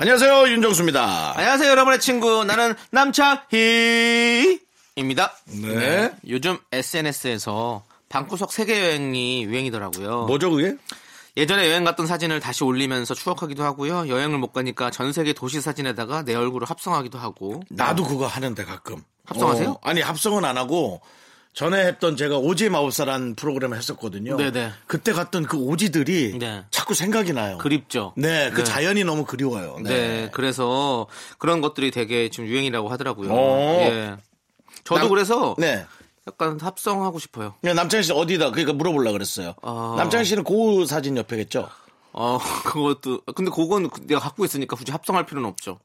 안녕하세요 윤정수입니다. 안녕하세요, 여러분의 친구. 나는 남창희입니다. 네. 요즘 SNS에서 방구석 세계 여행이 유행이더라고요. 뭐죠 그게? 예전에 여행 갔던 사진을 다시 올리면서 추억하기도 하고요. 여행을 못 가니까 전 세계 도시 사진에다가 내 얼굴을 합성하기도 하고. 나도 그거 하는데 가끔. 합성하세요? 어, 아니 합성은 안 하고 전에 했던 제가 오지의 마법사란 프로그램을 했었거든요. 네네. 그때 갔던 그 오지들이 네. 자꾸 생각이 나요. 그립죠. 네, 그 네. 자연이 너무 그리워요. 네. 그래서 그런 것들이 되게 지금 유행이라고 하더라고요. 어. 예. 저도 남- 그래서 네. 약간 합성하고 싶어요. 그냥 남창희 씨 어디다 그러니까 물어보려 그랬어요. 어. 남창희 씨는 그 사진 옆에겠죠? 어, 그것도 근데 그건 내가 갖고 있으니까 굳이 합성할 필요는 없죠.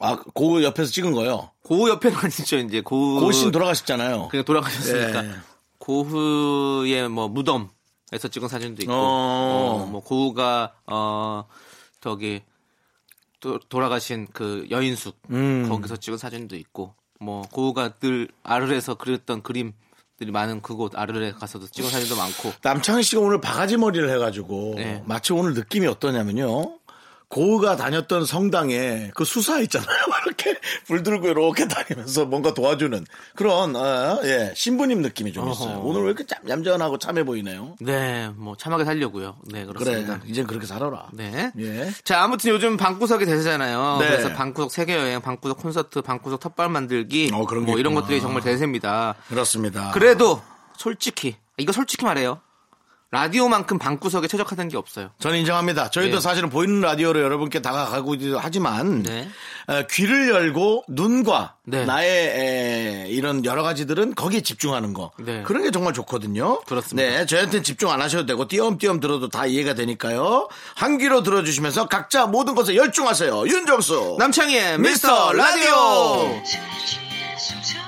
아, 그 옆에서 찍은 거요. 고 옆에는 아니죠 이제 고 고신 돌아가셨잖아요. 그냥 돌아가셨으니까 네. 고흐의 뭐 무덤에서 찍은 사진도 있고 어. 어, 뭐 고흐가 어 저기 도, 돌아가신 그 여인숙 음. 거기서 찍은 사진도 있고 뭐 고흐가 늘 아르레에서 그렸던 그림 들이 많은 그곳 아르레 가서도 찍은 사진도 많고 남창희 씨가 오늘 바가지 머리를 해가지고 네. 마치 오늘 느낌이 어떠냐면요. 고우가 다녔던 성당에 그 수사 있잖아요. 이렇게 불 들고 이렇게 다니면서 뭔가 도와주는 그런 어, 예 신부님 느낌이 좀 있어요. 어허. 오늘 왜 이렇게 참 얌전하고 참해 보이네요. 네 뭐 참하게 살려고요 네 그래, 그렇습니다 이젠 그렇게 살아라. 네. 예. 자, 아무튼 요즘 방구석이 대세잖아요. 네. 그래서 방구석 세계 여행, 방구석 콘서트, 방구석 텃밭 만들기, 어, 뭐 이런. 것들이 정말 대세입니다. 그렇습니다. 그래도 솔직히 이거 솔직히 말해요. 라디오만큼 방구석에 최적화된 게 없어요. 저는 인정합니다. 저희도 네. 사실은 보이는 라디오로 여러분께 다가가고 하지만 네. 어, 귀를 열고 눈과 네. 나의 에, 이런 여러 가지들은 거기에 집중하는 거 네. 그런 게 정말 좋거든요. 그렇습니다. 네, 저희한테 집중 안 하셔도 되고 띄엄띄엄 들어도 다 이해가 되니까요. 한 귀로 들어주시면서 각자 모든 것에 열중하세요. 윤정수 남창희의 미스터 라디오! 취해 숨소리조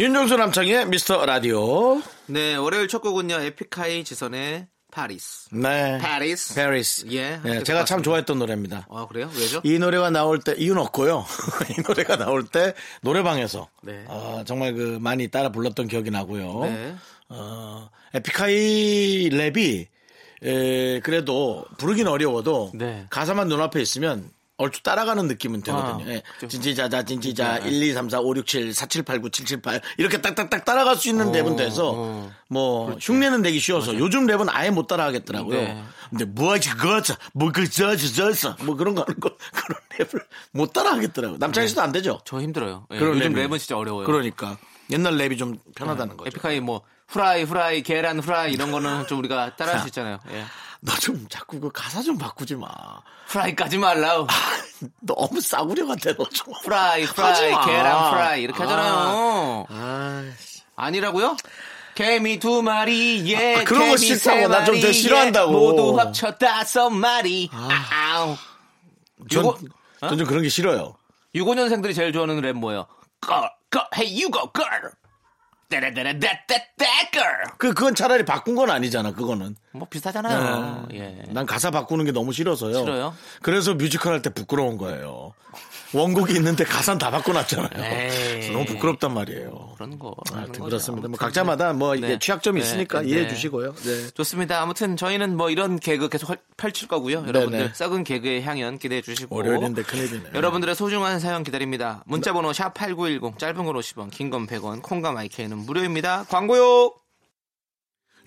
윤정수 남창희의 미스터 라디오. 네, 월요일 첫 곡은요. 에픽하이 지선의 파리스. 네. 파리스. 페리스. 예. 네, 제가 참 좋아했던 노래입니다. 아, 그래요? 왜죠? 이 노래가 나올 때 이유는 없고요. 이 노래가 나올 때 노래방에서 네. 어, 정말 그 많이 따라 불렀던 기억이 나고요. 네. 어, 에픽하이 랩이 에, 그래도 부르긴 어려워도 네. 가사만 눈앞에 있으면 얼추 따라가는 느낌은 되거든요. 아, 예. 진지자자 진지자 네. 1, 2, 3, 4, 5, 6, 7, 4, 7, 8, 9, 7, 7, 8 이렇게 딱딱딱 따라갈 수 있는 랩은 돼서 어. 뭐 흉내는 내기 쉬워서 요즘 랩은 아예 못 따라하겠더라고요. 네. 근데 뭐하지 그거죠 뭐그 저저 저서 뭐 그런 거 하는 거 그런 랩을 못 따라하겠더라고요. 남창희 씨도 안 되죠. 저 힘들어요. 예, 그런 요즘 랩이. 랩은 진짜 어려워요. 그러니까 옛날 랩이 좀 편하다는 거죠. 에픽하이 뭐 후라이 후라이 계란 후라이 이런 거는 좀 우리가 따라할 수 있잖아요. 예. 너 좀 자꾸 그 가사 좀 바꾸지 마. 후라이까지 말라우. 너무 싸구려 같아 너 좀. 후라이 마. 계란 후라이 이렇게 아. 하잖아요. 아이씨. 아니라고요? 개미 두 마리, 예, 아, 그런 거 개미 싫다고. 세 나좀 마리, 되게 싫어한다고. 예, 모두 합쳐 다섯 마리. 아, 우 전, 요거- 전좀 그런 게 싫어요. 65년생들이 제일 좋아하는 랩 뭐예요? Girl, girl, hey you go girl. Girl. 그 그건 차라리 바꾼 건 아니잖아. 그거는. 뭐 비슷하잖아요. 예. 난 가사 바꾸는 게 너무 싫어서요. 싫어요? 그래서 뮤지컬 할 때 부끄러운 거예요. 원곡이 있는데 가사는 다 바꿔놨잖아요. 그래서 너무 부끄럽단 말이에요. 그런 거. 하여튼 거죠. 그렇습니다. 뭐. 각자마다 뭐 이게 네. 취약점이 네, 있으니까 네. 이해해 주시고요. 네. 좋습니다. 아무튼 저희는 뭐 이런 개그 계속 펼- 펼칠 거고요. 여러분들 네. 썩은 개그의 향연 기대해 주시고 월요일인데 큰일이네. 여러분들의 소중한 사연 기다립니다. 문자번호 샵 #8910 짧은 건 50원, 긴 건 100원, 콩과 마이크는 무료입니다. 광고요.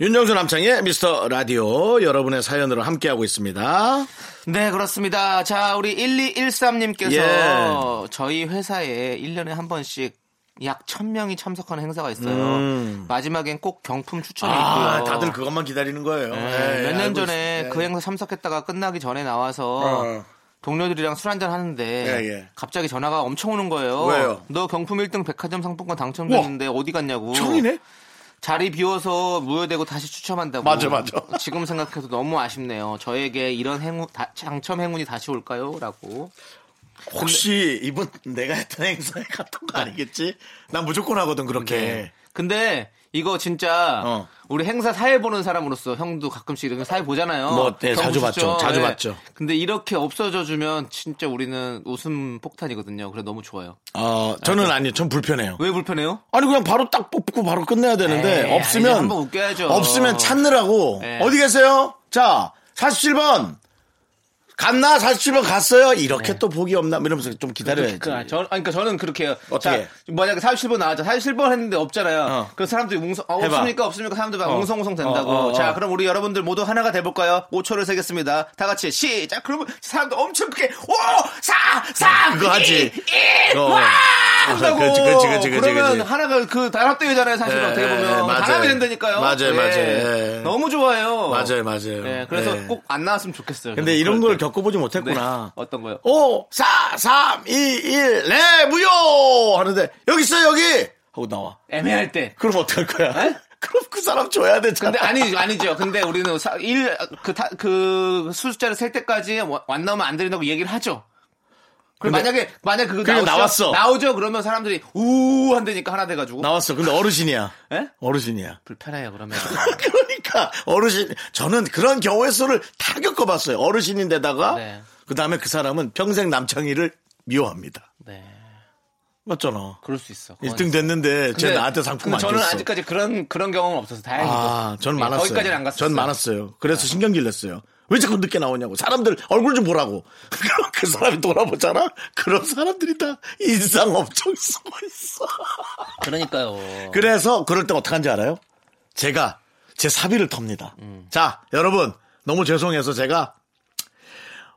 윤정수 남창의 미스터 라디오 여러분의 사연으로 함께하고 있습니다. 네, 그렇습니다. 자, 우리 1213님께서 예. 저희 회사에 1년에 한 번씩 약 1000명이 참석하는 행사가 있어요. 음. 마지막엔 꼭 경품 추천이 아, 있고요. 다들 그것만 기다리는 거예요. 네, 네, 몇년 알고 전에. 그 행사 참석했다가 끝나기 전에 나와서 어. 동료들이랑 술 한잔 하는데 예, 예. 갑자기 전화가 엄청 오는 거예요. 왜요? 너 경품 1등 백화점 상품권 당첨됐는데 어디 갔냐고. 청이네? 자리 비워서 무효되고 다시 추첨한다고. 맞아, 맞아. 지금 생각해도 너무 아쉽네요. 저에게 이런 행운, 다- 당첨 행운이 다시 올까요? 라고. 혹시 이분 내가 했던 행사에 갔던 거 아니겠지? 난 무조건 하거든, 그렇게. 네. 근데 이거 진짜 어. 우리 행사 사회 보는 사람으로서 형도 가끔씩 이렇게 사회 보잖아요. 뭐, 네, 자주 봤죠. 자주 네. 봤죠. 근데 이렇게 없어져 주면 진짜 우리는 웃음 폭탄이거든요. 그래 너무 좋아요. 어, 저는 아니요. 전 불편해요. 왜 불편해요? 아니 그냥 바로 딱 뽑고 바로 끝내야 되는데 에이, 없으면. 한번 웃겨야죠. 없으면 찾느라고 네. 어디 계세요? 자 47번 갔나 47번 갔어요 이렇게 또 복이 없나 이러면서 좀 기다려야지 그러니까, 저, 아니, 그러니까 저는 그렇게 해요. 어떻게? 자, 만약에 47번 나왔죠. 47번 했는데 없잖아요. 어. 그 사람들이 웅성, 어, 해봐. 없습니까? 없습니까? 사람들 막 어. 웅성웅성 된다고. 어, 어, 어. 자, 그럼 우리 여러분들 모두 하나가 돼 볼까요? 5초를 세겠습니다. 다 같이 시작. 그러면 사람들 엄청 크게 5, 4, 3, 그거 하지. 2, 1, 어. 와! 어, 한다고. 그렇지, 그렇지, 그렇지, 그렇지, 그러면. 하나가 그 단합대회잖아요. 사실 예, 어떻게 예, 보면. 맞아요. 단합이 된다니까요. 맞아요, 예. 맞아요. 예. 너무 좋아요. 맞아요 맞아요 예, 그래서 예. 꼭안 나왔으면 좋겠어요. 근데 이런 걸 때. 겪어보지 네. 못했구나 어떤 거요? 5 4 3 2 1 네, 무효 하는데 여기 있어요 여기 하고 나와 애매할 때. 그럼 어떡할 거야 그럼 그 사람 줘야 되잖아 근데 아니 아니죠. 근데 우리는 사, 일, 그, 타- 그 숫자를 셀 때까지 와- 안 나오면 안 되는다고 얘기를 하죠. 그럼 만약에 만약 그거 나오죠, 나왔어. 나오죠. 그러면 사람들이 우 한다니까 하나 돼가지고 나왔어 근데 어르신이야 예? 어르신이야 불편해요. 그러면 그러니까 어르신 저는 그런 경우의 수를 다 겪어봤어요. 어르신인데다가 네. 그 다음에 그 사람은 평생 남창희를 미워합니다. 네 맞잖아. 그럴 수 있어. 그건 1등 됐는데 제 근데- 나한테 상품 안 저는 줬어. 아직까지 그런 그런 경험은 없어서 다행이고. 아, 전 예, 많았어요. 거기까지는 안 갔어요. 전 많았어요. 그래서 신경질 냈어요. 왜 자꾸 늦게 나오냐고. 사람들 얼굴 좀 보라고. 그럼 그 사람이 돌아보잖아. 그런 사람들이 다 인상 엄청 쓰고 있어. 그러니까요. 그래서 그럴 때 어떡한지 알아요? 제가 제 사비를 텁니다. 자, 여러분, 너무 죄송해서 제가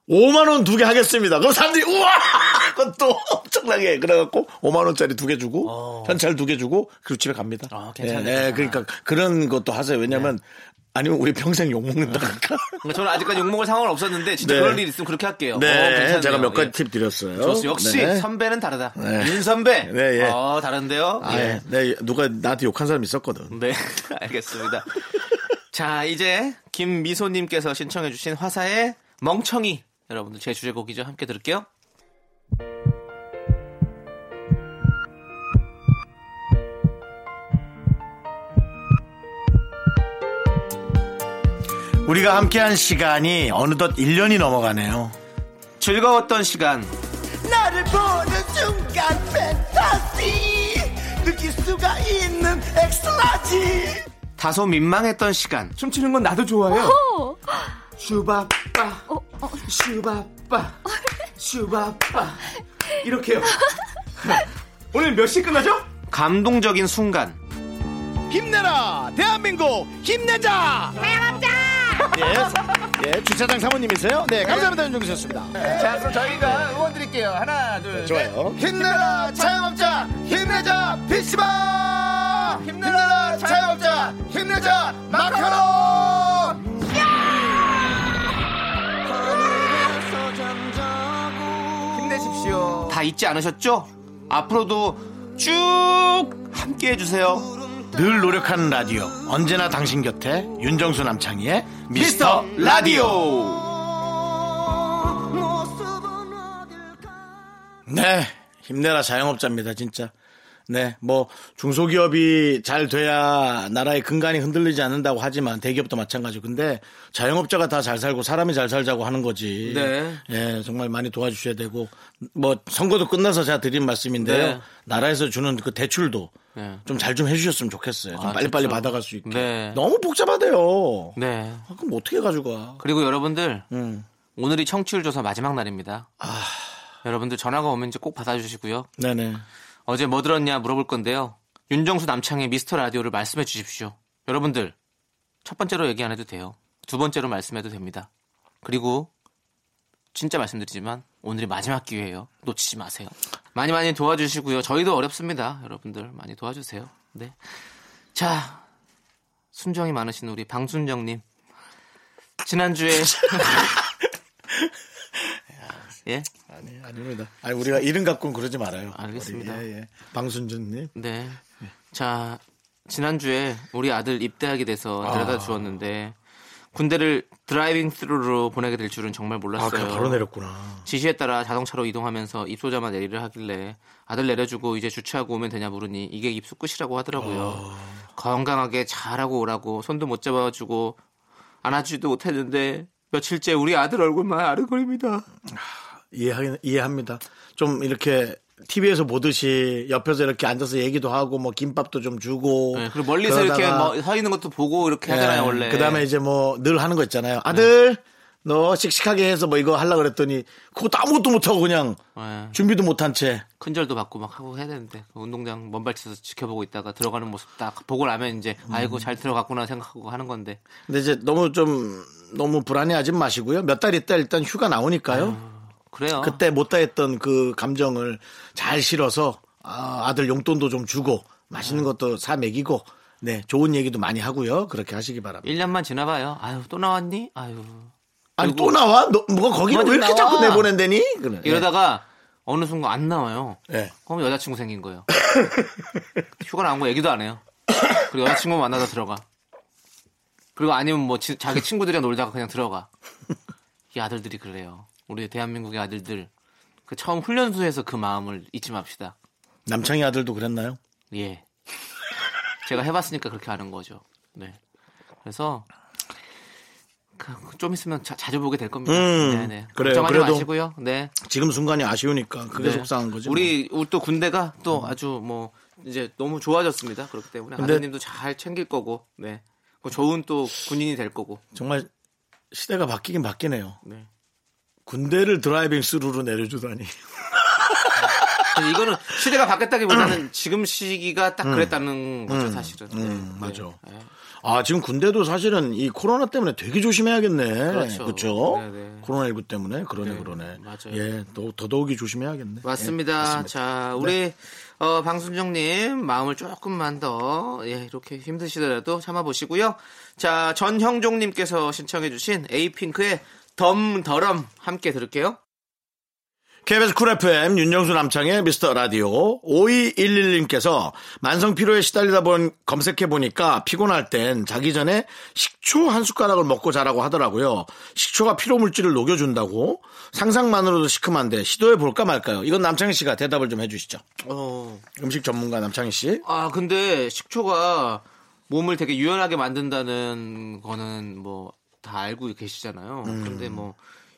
5만원 두 개 하겠습니다. 그럼 사람들이, 우와! 그것도 엄청나게. 그래갖고 5만원짜리 두 개 주고, 현찰 두 개 주고, 그리고 집에 갑니다. 어, 괜찮네, 예, 예. 그러니까 그런 것도 하세요. 왜냐면, 아니면 우리 평생 욕먹는다니까. 그러니까 저는 아직까지 욕먹을 상황은 없었는데 진짜 네. 그럴 일 있으면 그렇게 할게요. 어, 네, 괜찮네요. 제가 몇 가지 예. 팁 드렸어요. 좋습니다. 역시 네. 선배는 다르다. 네. 윤 선배. 네, 예. 어, 다른데요. 아, 예. 네, 누가 나한테 욕한 사람 있었거든. 네, 알겠습니다. 자, 이제 김미소님께서 신청해주신 화사의 멍청이. 여러분들 제 주제곡이죠. 함께 들을게요. 우리가 함께한 시간이 어느덧 1년이 넘어가네요. 즐거웠던 시간. 나를 보는 순간 팬타시 느낄 수가 있는 X-large 다소 민망했던 시간. 춤추는 건 나도 좋아요. 슈바빠, 슈바빠, 슈바빠. 이렇게요. 오늘 몇 시 끝나죠? 감동적인 순간. 힘내라 대한민국 힘내자 대한민국 예, 예 주차장 사모님이세요 네 감사합니다 윤종수였습니다 자, 그럼 저희가 응원 드릴게요. 하나, 둘, 좋아요 힘내라 자영업자 힘내자 PC방 힘내라 자영업자 힘내자 마카롱 힘내십시오. 다 잊지 않으셨죠? 앞으로도 쭉 함께 해주세요. 늘 노력하는 라디오. 언제나 당신 곁에 윤정수 남창희의 미스터 라디오. 네 힘내라 자영업자입니다 진짜. 네 뭐 중소기업이 잘 돼야 나라의 근간이 흔들리지 않는다고 하지만 대기업도 마찬가지고. 근데 자영업자가 다 잘 살고 사람이 잘 살자고 하는 거지. 네. 예 정말 많이 도와주셔야 되고. 뭐 선거도 끝나서 제가 드린 말씀인데요. 네. 나라에서 주는 그 대출도 네. 좀잘 좀 해주셨으면 좋겠어요. 좀 아, 빨리빨리 좋죠. 받아갈 수 있게. 네. 너무 복잡하대요. 네. 아, 그럼 어떻게 가져가? 그리고 여러분들, 음. 오늘이 청취율 조사 마지막 날입니다. 여러분들 전화가 오면 이제 꼭 받아주시고요. 네네. 어제 뭐 들었냐 물어볼 건데요. 윤정수 남창의 미스터 라디오를 말씀해 주십시오. 여러분들, 첫 번째로 얘기 안 해도 돼요. 두 번째로 말씀해도 됩니다. 그리고 진짜 말씀드리지만 오늘이 마지막 기회예요. 놓치지 마세요. 많이 많이 도와주시고요. 저희도 어렵습니다. 여러분들 많이 도와주세요. 네. 자, 순정이 많으신 우리 방순정님. 지난주에 예? 아니, 아닙니다. 아니, 우리가 이름 갖고는 그러지 말아요. 알겠습니다. 우리, 예, 예. 방순준님. 네. 자, 지난주에 우리 아들 입대하게 돼서 데려다 주었는데 군대를 driving through로 보내게 될 줄은 정말 아, 몰랐어요. 그냥 바로 내렸구나. 지시에 따라 자동차로 이동하면서 입소자만 내리를 하길래 아들 내려주고 이제 주차하고 오면 되냐 물으니 이게 입소 끝이라고 하더라고요. 건강하게 잘하고 오라고 손도 못 잡아주고 안아주지도 못했는데 며칠째 우리 아들 얼굴만 아른거립니다. 이해하, 이해합니다. 좀 이렇게 TV에서 보듯이 옆에서 이렇게 앉아서 얘기도 하고 뭐 김밥도 좀 주고. 네, 그리고 멀리서 이렇게 뭐서 있는 것도 보고 이렇게 하잖아요 원래. 그 다음에 이제 뭐 늘 하는 거 있잖아요. 아들, 너 씩씩하게 해서 뭐 이거 하려 그랬더니 그것도 아무것도 못하고 그냥 네. 준비도 못한 채. 큰절도 받고 막 하고 해야 되는데 그 운동장 먼발치에서 지켜보고 있다가 들어가는 모습 딱 보고 나면 이제 아이고 잘 들어갔구나 생각하고 하는 건데 근데 이제 너무 좀 너무 불안해하지 마시고요. 몇 달 있다 일단 휴가 나오니까요. 그래요. 그때 못다 했던 그 감정을 잘 실어서 아, 들 용돈도 좀 주고 맛있는 것도 사 먹이고 네 좋은 얘기도 많이 하고요. 그렇게 하시기 바랍니다. 1년만 지나봐요. 아유 또 나왔니? 아유 아니 또 나와? 너 뭐가 거기를 그만 왜 이렇게 나와. 자꾸 내보낸다니? 그래. 이러다가 어느 순간 안 나와요. 네. 그럼 여자친구 생긴 거예요. 휴가 나온 거 얘기도 안 해요. 그리고 여자친구 만나다 들어가. 그리고 아니면 뭐 지- 자기 친구들이랑 놀다가 그냥 들어가. 이 아들들이 그래요. 우리 대한민국의 아들들 그 처음 훈련소에서 그 마음을 잊지 맙시다. 남창희 아들도 그랬나요? 예. 제가 해봤으니까 그렇게 아는 거죠. 네. 그래서 그- 좀 있으면 자, 주 보게 될 겁니다. 음, 네네. 그래요. 걱정하지 그래도 마시고요. 네. 지금 순간이 아쉬우니까 그게 네. 속상한 거죠. 뭐. 우리 또 군대가 또 아주 뭐 이제 너무 좋아졌습니다. 그렇기 때문에 근데- 아드님도 잘 챙길 거고, 네. 그 좋은 또 군인이 될 거고, 정말 시대가 바뀌긴 바뀌네요. 네. 군대를 driving through로 내려주다니. 이거는 시대가 바뀌었다기보다는 지금 시기가 딱 그랬다는 거죠, 사실은. 네. 음, 맞아. 네. 아, 지금 군대도 사실은 이 코로나 때문에 되게 조심해야겠네. 그렇죠. 그렇죠? 네네. 코로나19 때문에. 그러네, 네, 그러네. 맞아요. 예, 더, 더더욱이 조심해야겠네. 맞습니다. 예, 맞습니다. 자, 우리 어, 방순정님 마음을 조금만 더 예, 이렇게 힘드시더라도 참아보시고요. 자, 전형종님께서 신청해주신 에이핑크의 덤더럼 함께 들을게요. KBS 쿨 FM 윤정수 남창희의 미스터 라디오 5211님께서 만성 피로에 시달리다 본 검색해 보니까 피곤할 땐 자기 전에 식초 한 숟가락을 먹고 자라고 하더라고요. 식초가 피로 물질을 녹여준다고 상상만으로도 시큼한데 시도해 볼까 말까요? 이건 남창희 씨가 대답을 좀 해주시죠. 어, 음식 전문가 남창희 씨. 아, 근데 식초가 몸을 되게 유연하게 만든다는 거는 뭐 다 알고 계시잖아요. 음. 근데 뭐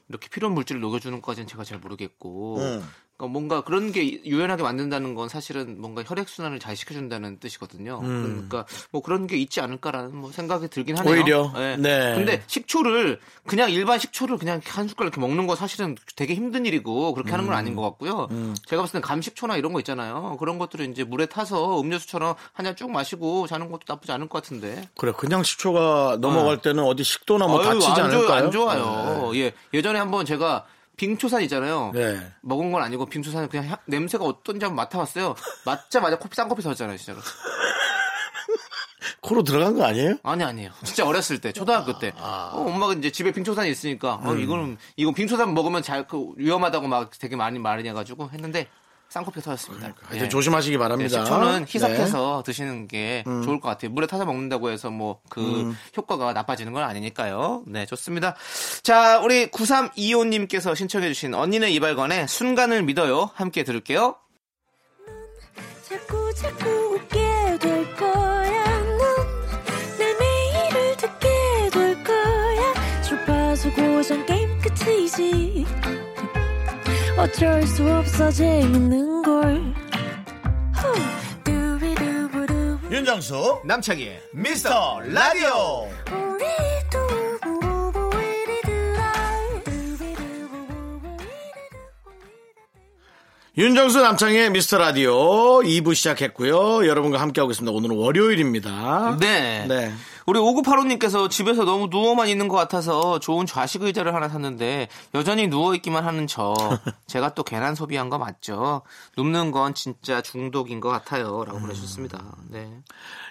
이렇게 필요한 물질을 녹여주는 것까지는 제가 잘 모르겠고. 음. 그러니까 뭔가 그런 게 유연하게 만든다는 건 사실은 뭔가 혈액 순환을 잘 시켜준다는 뜻이거든요. 그러니까 뭐 그런 게 있지 않을까라는 뭐 생각이 들긴 하네요. 음. 오히려? 네. 네. 근데 식초를 그냥 일반 식초를 그냥 한 숟갈 이렇게 먹는 거 사실은 되게 힘든 일이고 그렇게 하는 건 음. 아닌 것 같고요. 제가 봤을 땐 감식초나 이런 거 있잖아요. 그런 것들을 이제 물에 타서 음료수처럼 한 잔 쭉 마시고 자는 것도 나쁘지 않을 것 같은데. 그래 그냥 식초가 넘어갈 때는 어디 식도나 뭐 네. 아유, 다치지 안 않을까요? 안 좋아요. 예. 예전에 한번 제가 빙초산 있잖아요. 네. 먹은 건 아니고 빙초산은 그냥 향- 냄새가 어떤지 한번 맡아봤어요. 맡자마자 코피 쌍코피 터졌잖아요, 진짜로. 코로 들어간 거 아니에요? 아니 아니에요. 진짜 어렸을 때, 초등학교 때. 어, 엄마가 이제 집에 빙초산이 있으니까 음. 어, 이거는 이거 빙초산 먹으면 잘 그 위험하다고 막 되게 많이 말이 해가지고 했는데 쌍코피 터졌습니다. 하여튼 예. 조심하시기 네, 바랍니다. 식초는 네. 희석해서 드시는 게 좋을 것 같아요. 물에 타서 먹는다고 해서 뭐그 음. 효과가 나빠지는 건 아니니까요. 네, 좋습니다. 자, 우리 9325님께서 신청해주신 언니네 이발관의 순간을 믿어요. 함께 들을게요. 자꾸 자꾸 웃게 될 거야. 넌내 매일을 듣게 될 거야. 고정 게임 끝이지. 어쩔 수 없어 재밌는 걸. 윤정수 남창희의 미스터 라디오. 윤정수 남창의 미스터 라디오 2부 시작했고요. 여러분과 함께하고 있습니다. 오늘은 월요일입니다. 네. 네. 우리 5985님께서 집에서 너무 누워만 있는 것 같아서 좋은 좌식 의자를 하나 샀는데 여전히 누워있기만 하는 저. 제가 또 괜한 소비한 거 맞죠? 눕는 건 진짜 중독인 것 같아요. 라고 보내주셨습니다. 네.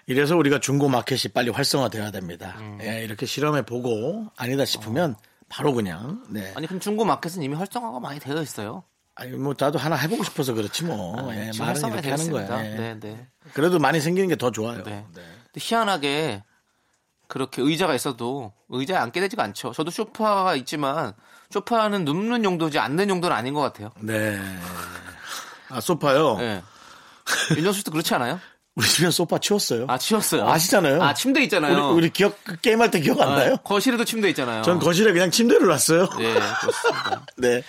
이래서 우리가 중고 마켓이 빨리 활성화돼야 됩니다. 음. 예, 이렇게 실험해 보고 아니다 싶으면 어. 바로 그냥. 네. 아니 그럼 중고 마켓은 이미 활성화가 많이 되어 있어요. 아니 뭐 나도 하나 해보고 싶어서 그렇지 뭐. 예, 지금 말은 활성화 이렇게 하는. 예. 네, 네. 그래도 많이 생기는 게 더 좋아요. 네. 근데 희한하게 그렇게 의자가 있어도 의자에 앉게 되지가 않죠. 저도 소파가 있지만 소파는 눕는 용도지 앉는 용도는 아닌 것 같아요. 네. 아 소파요. 네. 윤정수 씨도 그렇지 않아요? 우리 집에 소파 치웠어요. 아 치웠어요. 아시잖아요. 아 침대 있잖아요. 우리, 우리 기억 게임할 때 기억 안 아, 나요? 거실에도 침대 있잖아요. 전 거실에 그냥 침대를 놨어요. 네 그렇습니다. 네.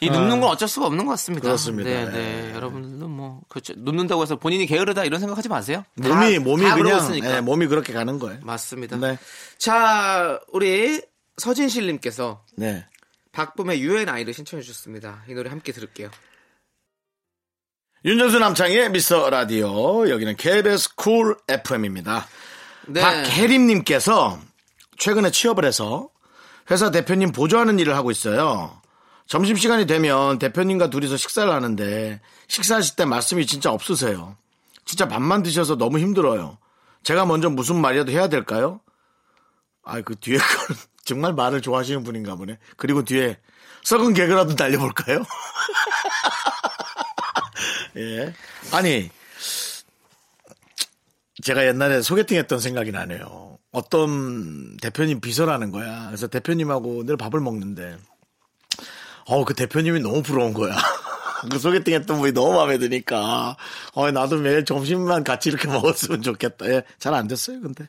이 눕는 건 어쩔 수가 없는 것 같습니다. 그렇습니다. 네, 네. 여러분들도 뭐 그렇죠. 눕는다고 해서 본인이 게으르다 이런 생각하지 마세요. 몸이 다- 몸이 다 그냥. 예, 몸이 그렇게 가는 거예요. 맞습니다. 네. 자, 우리 서진실 님께서 네. 박봄의 You and I를 신청해 주셨습니다. 이 노래 함께 들을게요. 윤정수 남창희의 미스터 라디오 여기는 KBS 쿨 FM입니다. 네. 박혜림님께서 최근에 취업을 해서 회사 대표님 보조하는 일을 하고 있어요. 점심시간이 되면 대표님과 둘이서 식사를 하는데 식사하실 때 말씀이 진짜 없으세요. 진짜 밥만 드셔서 너무 힘들어요. 제가 먼저 무슨 말이라도 해야 될까요? 아, 그 뒤에 건 정말 말을 좋아하시는 분인가 보네. 그리고 뒤에 썩은 개그라도 날려볼까요? 예. 아니, 제가 옛날에 소개팅 했던 생각이 나네요. 어떤 대표님 비서라는 거야. 그래서 대표님하고 늘 밥을 먹는데, 어, 그 대표님이 너무 부러운 거야. 그 소개팅 했던 분이 너무 마음에 드니까, 어, 나도 매일 점심만 같이 이렇게 먹었으면 좋겠다. 예, 잘 안 됐어요, 근데.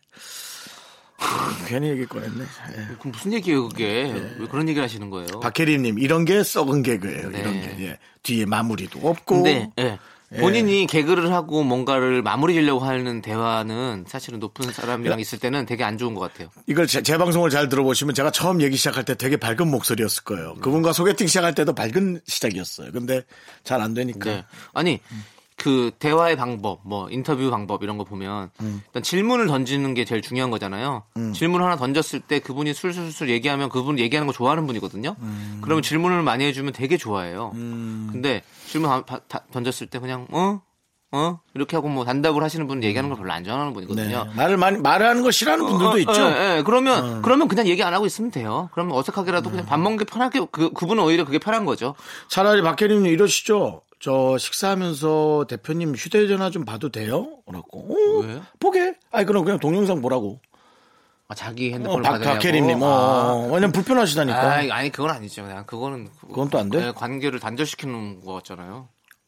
괜히 얘기 꺼냈네. 예. 그럼 무슨 얘기예요, 그게? 왜 그런 얘기를 하시는 거예요? 박혜림님, 이런 게 썩은 개그예요. 네. 이런 게. 예. 뒤에 마무리도 없고. 근데 예. 본인이 개그를 하고 뭔가를 마무리 지려고 하는 대화는 사실은 높은 사람이랑 있을 때는 되게 안 좋은 것 같아요. 이걸 제, 제 방송을 잘 들어보시면 제가 처음 얘기 시작할 때 되게 밝은 목소리였을 거예요. 그분과 소개팅 시작할 때도 밝은 시작이었어요. 근데 잘 안 되니까. 네. 아니 그 대화의 방법, 뭐 인터뷰 방법 이런 거 보면 일단 질문을 던지는 게 제일 중요한 거잖아요. 질문 하나 던졌을 때 그분이 술술술 얘기하면 그분 얘기하는 거 좋아하는 분이거든요. 그러면 질문을 많이 해주면 되게 좋아해요. 근데 질문 다- 다- 다 던졌을 때 그냥 어? 어? 이렇게 하고 뭐 단답을 하시는 분은 얘기하는 걸 별로 안 좋아하는 네. 분이거든요. 말을 많이, 말하는 거 싫어하는 분들도 어, 있죠. 예, 예. 그러면 그러면 그냥 얘기 안 하고 있으면 돼요. 그러면 어색하게라도 그냥 밥 먹는 게 편하게 그 그분은 오히려 그게 편한 거죠. 차라리 박혜림님 이러시죠. 저 식사하면서 대표님 휴대전화 좀 봐도 돼요? 라고. 어, 왜? 보게. 아니, 그럼 그냥 동영상 보라고. 아, 자기 어, 박, 받으냐고. 박혜림님. 어, 아. 어, 왜냐면 불편하시다니까. 아니, 아니 그건 아니죠. 그냥 그거는 그건 또 안 돼? 그냥 관계를 단절시키는 거 같잖아요.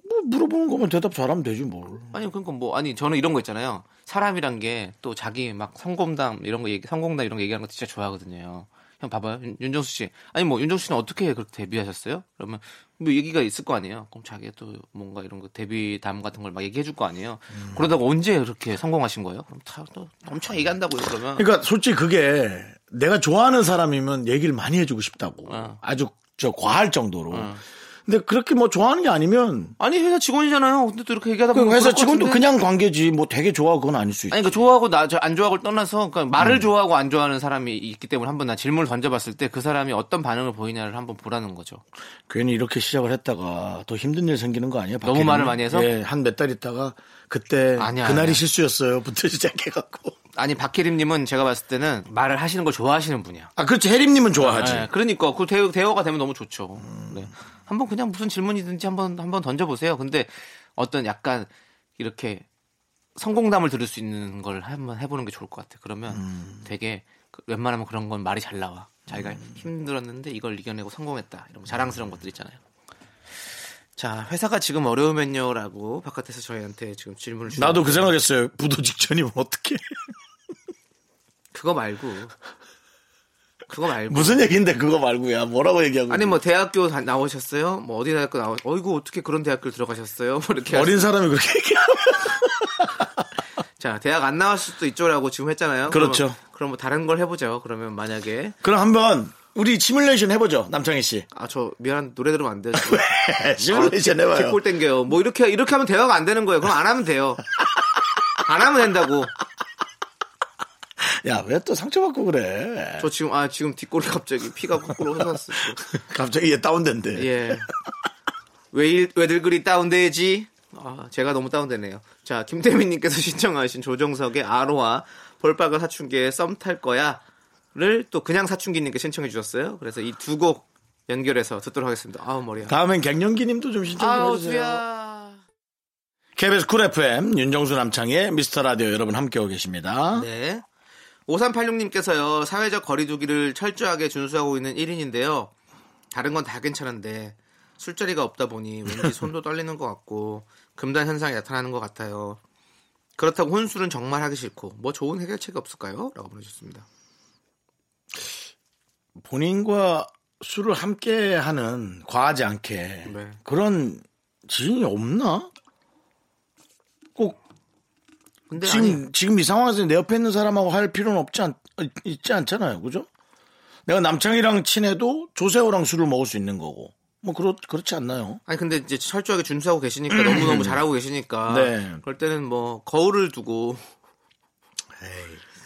뭐 물어보는 거면 대답 잘하면 되지, 뭘. 아니 그러니까 뭐 아니 저는 이런 거 있잖아요. 사람이란 게 또 자기 막 성공담 이런 거 얘기 성공담 이런 거 얘기하는 거 진짜 좋아하거든요. 형 봐봐요. 윤- 윤정수 씨. 아니 뭐 윤정수 씨는 어떻게 그렇게 데뷔하셨어요? 그러면 뭐 얘기가 있을 거 아니에요. 그럼 자기가 또 뭔가 이런 거 데뷔담 같은 걸 막 얘기해 줄 거 아니에요. 음. 그러다가 언제 그렇게 성공하신 거예요? 그럼 다 또 엄청 얘기한다고요. 그러면 그러니까 솔직히 그게 내가 좋아하는 사람이면 얘기를 많이 해 주고 싶다고. 어. 아주 저 과할 정도로. 근데 그렇게 뭐 좋아하는 게 아니면 아니 회사 직원이잖아요. 근데 또 이렇게 얘기하다 그 보면 회사 직원도. 그냥 관계지 뭐 되게 좋아하고 그건 아닐 수 있지. 아니, 그 좋아하고 나, 저안 좋아하고를 떠나서, 그러니까 말을 음. 좋아하고 안 좋아하는 사람이 있기 때문에 한번 나 질문을 던져봤을 때 그 사람이 어떤 반응을 보이냐를 한번 보라는 거죠. 괜히 이렇게 시작을 했다가 더 힘든 일 생기는 거 아니에요? 너무? 말을 많이 해서? 예, 한 몇 달 있다가 그때 아니야, 그날이 아니야. 실수였어요. 부터 시작해갖고. 아니, 박혜림님은 제가 봤을 때는 말을 하시는 걸 좋아하시는 분이야. 아, 그렇지. 혜림님은 좋아하지. 네, 그러니까 그 대화, 대화가 되면 너무 좋죠. 네. 한번 그냥 무슨 질문이든지 한번 한번 던져보세요. 근데 어떤 약간 이렇게 성공담을 들을 수 있는 걸 한번 해보는 게 좋을 것 같아. 그러면 되게 그 웬만하면 그런 건 말이 잘 나와. 자기가 힘들었는데 이걸 이겨내고 성공했다. 이런 거 자랑스러운 것들 있잖아요. 자, 회사가 지금 어려우면요라고 바깥에서 저희한테 지금 질문을 나도 그 생각했어요. 부도 직전이면 어떡해. 그거 말고 그거 말고 무슨 얘기인데 그거 말고야. 뭐라고 얘기하고. 아니 뭐 대학교 다- 나오셨어요? 뭐 어디 대학교 나오? 어이구 어떻게 그런 대학교 들어가셨어요? 뭐 이렇게 어린 사람이 그렇게 얘기하면. 자 대학 안 나왔을 수도 있죠라고 지금 했잖아요. 그렇죠. 그러면, 그럼 뭐 다른 걸 해보죠. 그러면 만약에 그럼 한번 우리 시뮬레이션 해보죠. 남창희 씨. 아 저 미안 노래 들으면 안 돼요. 시뮬레이션 아, 해봐요. 개꼴 땡겨요. 뭐 이렇게 이렇게 하면 대화가 안 되는 거예요. 그럼 안 하면 돼요. 안 하면 된다고. 야, 왜 또 상처받고 그래? 저 지금 아 지금 뒷골이 갑자기 피가 거꾸로 흘렀어. 갑자기 얘 다운된대. 예. 왜, 일- 왜들 그리 다운되지? 아, 제가 너무 다운되네요. 자, 김태민님께서 신청하신 조정석의 아로하 볼빨간 사춘기의 썸탈 거야. 를 또 그냥 사춘기님께 신청해 주셨어요. 그래서 이 두 곡 연결해서 듣도록 하겠습니다. 아우 머리야. 다음엔 갱년기님도 좀 신청 좀 아우 해주세요. KBS 쿨 FM 윤정수 남창희의 미스터 라디오 여러분 함께하고 계십니다. 네. 5386님께서요, 사회적 거리두기를 철저하게 준수하고 있는 1인인데요. 다른 건 다 괜찮은데, 술자리가 없다 보니 왠지 손도 떨리는 것 같고, 금단 현상이 나타나는 것 같아요. 그렇다고 혼술은 정말 하기 싫고, 뭐 좋은 해결책이 없을까요? 라고 보내주셨습니다. 본인과 술을 함께 하는 과하지 않게 네. 그런 지인이 없나? 꼭 근데 지금 아니, 지금 이 상황에서 내 옆에 있는 사람하고 할 필요는 없지 않 있지 않잖아요, 그죠? 내가 남창이랑 친해도 조세호랑 술을 먹을 수 있는 거고 뭐 그렇 그렇지 않나요? 아니 근데 이제 철저하게 준수하고 계시니까 너무 너무 잘하고 계시니까 네. 그럴 때는 뭐 거울을 두고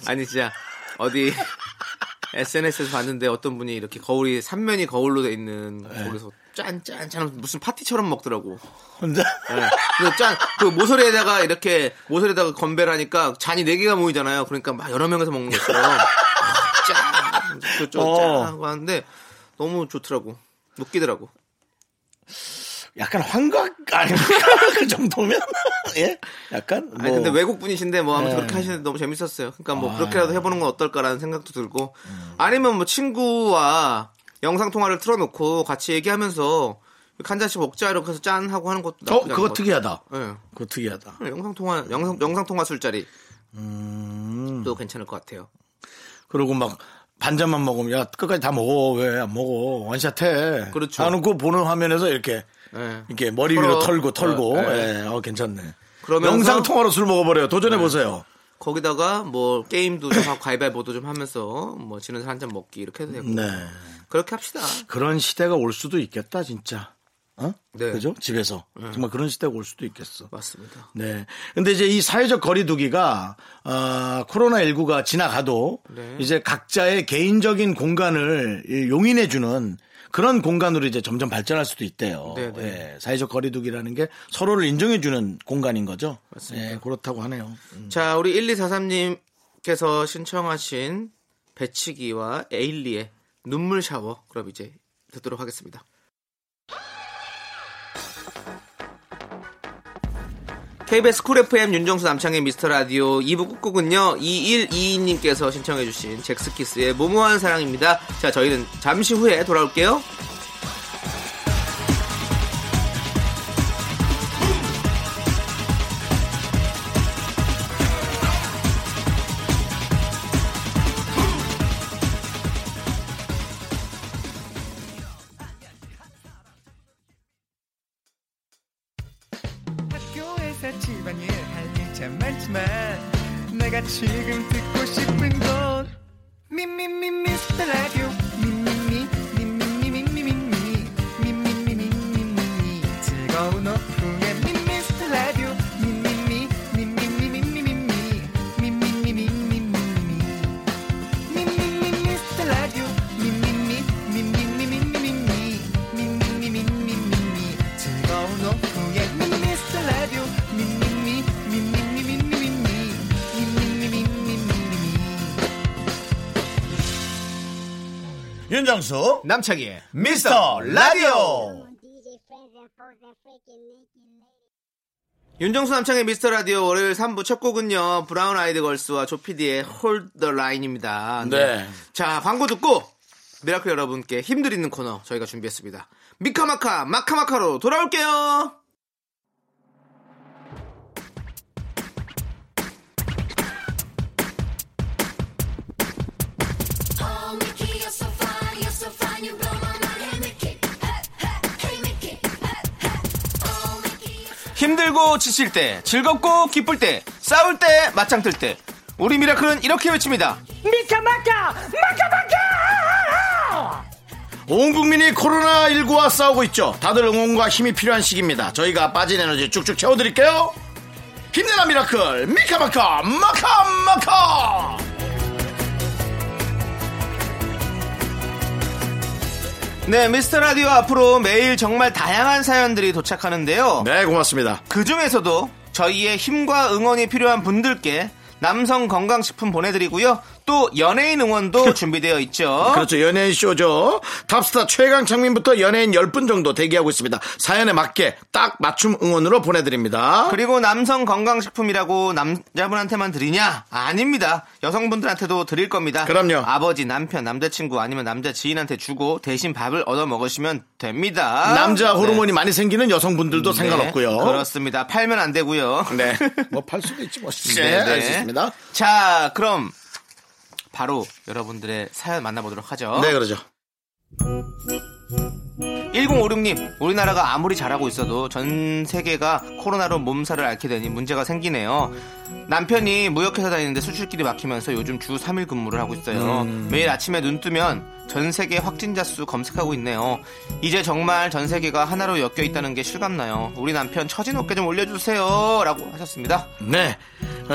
아니 진짜 어디 SNS에서 봤는데 어떤 분이 이렇게 거울이 삼면이 거울로 돼 있는 네. 거기서 짠짠짠 무슨 파티처럼 먹더라고. 혼자 네. 그 짠, 그 모서리에다가 이렇게 모서리에다가 건배를 하니까 잔이 네 개가 모이잖아요. 그러니까 막 여러 명에서 먹는 것처럼 짠, 그쪽 어. 짠 하고 하는데 너무 좋더라고. 웃기더라고. 약간 환각 아닌가 그 정도면 예 약간 뭐 아니 근데 외국 분이신데 뭐 아무튼 네. 그렇게 하시는데 너무 재밌었어요. 그러니까 뭐 아. 그렇게라도 해보는 건 어떨까라는 생각도 들고 음. 아니면 뭐 친구와 영상 통화를 틀어놓고 같이 얘기하면서 한 잔씩 먹자 이렇게 해서 짠 하고 하는 것도 어 그거. 특이하다. 네. 그거 특이하다. 영상 통화 영상 영상 통화 술자리 음. 또 괜찮을 것 같아요. 그리고 막 반잔만 먹으면 야 끝까지 다 먹어 왜 안 먹어 원샷해. 그렇죠. 하는 거 보는 화면에서 이렇게 네. 이렇게 머리 위로. 털고 털고 어, 네. 예, 어 괜찮네. 그러면서- 영상 통화로 술 먹어버려요. 도전해 보세요. 거기다가 뭐 게임도 좀 하고 가위바위보도 좀 하면서 뭐 지는 사람 한 잔 먹기 이렇게 해도 되고 네. 그렇게 합시다. 그런 시대가 올 수도 있겠다 진짜. 어? 네. 그죠? 집에서 정말 그런 시대가 올 수도 있겠어. 맞습니다. 네. 근데 이제 이 사회적 거리두기가 어, 코로나 19가 지나가도 네. 이제 각자의 개인적인 공간을 이 용인해 주는 그런 공간으로 이제 점점 발전할 수도 있대요. 네, 네. 예, 사회적 거리두기라는 게 서로를 인정해 주는 공간인 거죠. 맞습니다. 예, 그렇다고 하네요. 음. 자, 우리 1243님께서 신청하신 배치기와 에일리의 눈물 샤워. 그럼 이제 듣도록 하겠습니다. KBS 쿨 FM 윤정수 남창의 미스터 라디오 2부 끝곡은요 2122님께서 신청해주신 잭스키스의 모모한 사랑입니다. 자 저희는 잠시 후에 돌아올게요. 윤정수 남창희의 미스터 라디오. 윤정수 남창희의 미스터 라디오 월요일 3부 첫 곡은요 브라운 아이드 걸스와 조피디의 Hold the Line입니다. 네. 자 광고 듣고 미라클 여러분께 힘들 있는 코너 저희가 준비했습니다. 미카마카 마카마카로 돌아올게요. 힘들고 지칠 때, 즐겁고 기쁠 때, 싸울 때, 맞짱 뜰 때, 우리 미라클은 이렇게 외칩니다. 온 국민이 코로나19와 싸우고 있죠. 다들 응원과 힘이 필요한 시기입니다. 저희가 빠진 에너지 쭉쭉 채워드릴게요. 힘내라 미라클 미카마카 마카마카 네, 미스터 라디오 앞으로 매일 정말 다양한 사연들이 도착하는데요. 네 고맙습니다. 그 중에서도 저희의 힘과 응원이 필요한 분들께 남성 건강식품 보내드리고요. 또 연예인 응원도 준비되어 있죠. 그렇죠. 연예인 쇼죠. 탑스타 최강 창민부터 연예인 10분 정도 대기하고 있습니다. 사연에 맞게 딱 맞춤 응원으로 보내드립니다. 그리고 남성 건강식품이라고 남자분한테만 드리냐? 아닙니다. 여성분들한테도 드릴 겁니다. 그럼요. 아버지, 남편, 남자친구 아니면 남자 지인한테 주고 대신 밥을 얻어 먹으시면 됩니다. 남자 네. 호르몬이 많이 생기는 여성분들도 네, 상관없고요. 그렇습니다. 팔면 안 되고요. 네. 뭐 팔 수도 있지 뭐. 네, 네, 네. 알겠습니다. 자, 그럼 바로 여러분들의 사연 만나보도록 하죠. 네, 그러죠. 1056님, 우리나라가 아무리 잘하고 있어도 전 세계가 코로나로 몸살을 앓게 되니 문제가 생기네요. 남편이 무역회사 다니는데 수출길이 막히면서 요즘 주 3일 근무를 하고 있어요. 음. 매일 아침에 눈 뜨면 전 세계 확진자 수 검색하고 있네요. 이제 정말 전 세계가 하나로 엮여 있다는 게 실감나요. 우리 남편 처진 어깨 좀 올려주세요. 라고 하셨습니다. 네.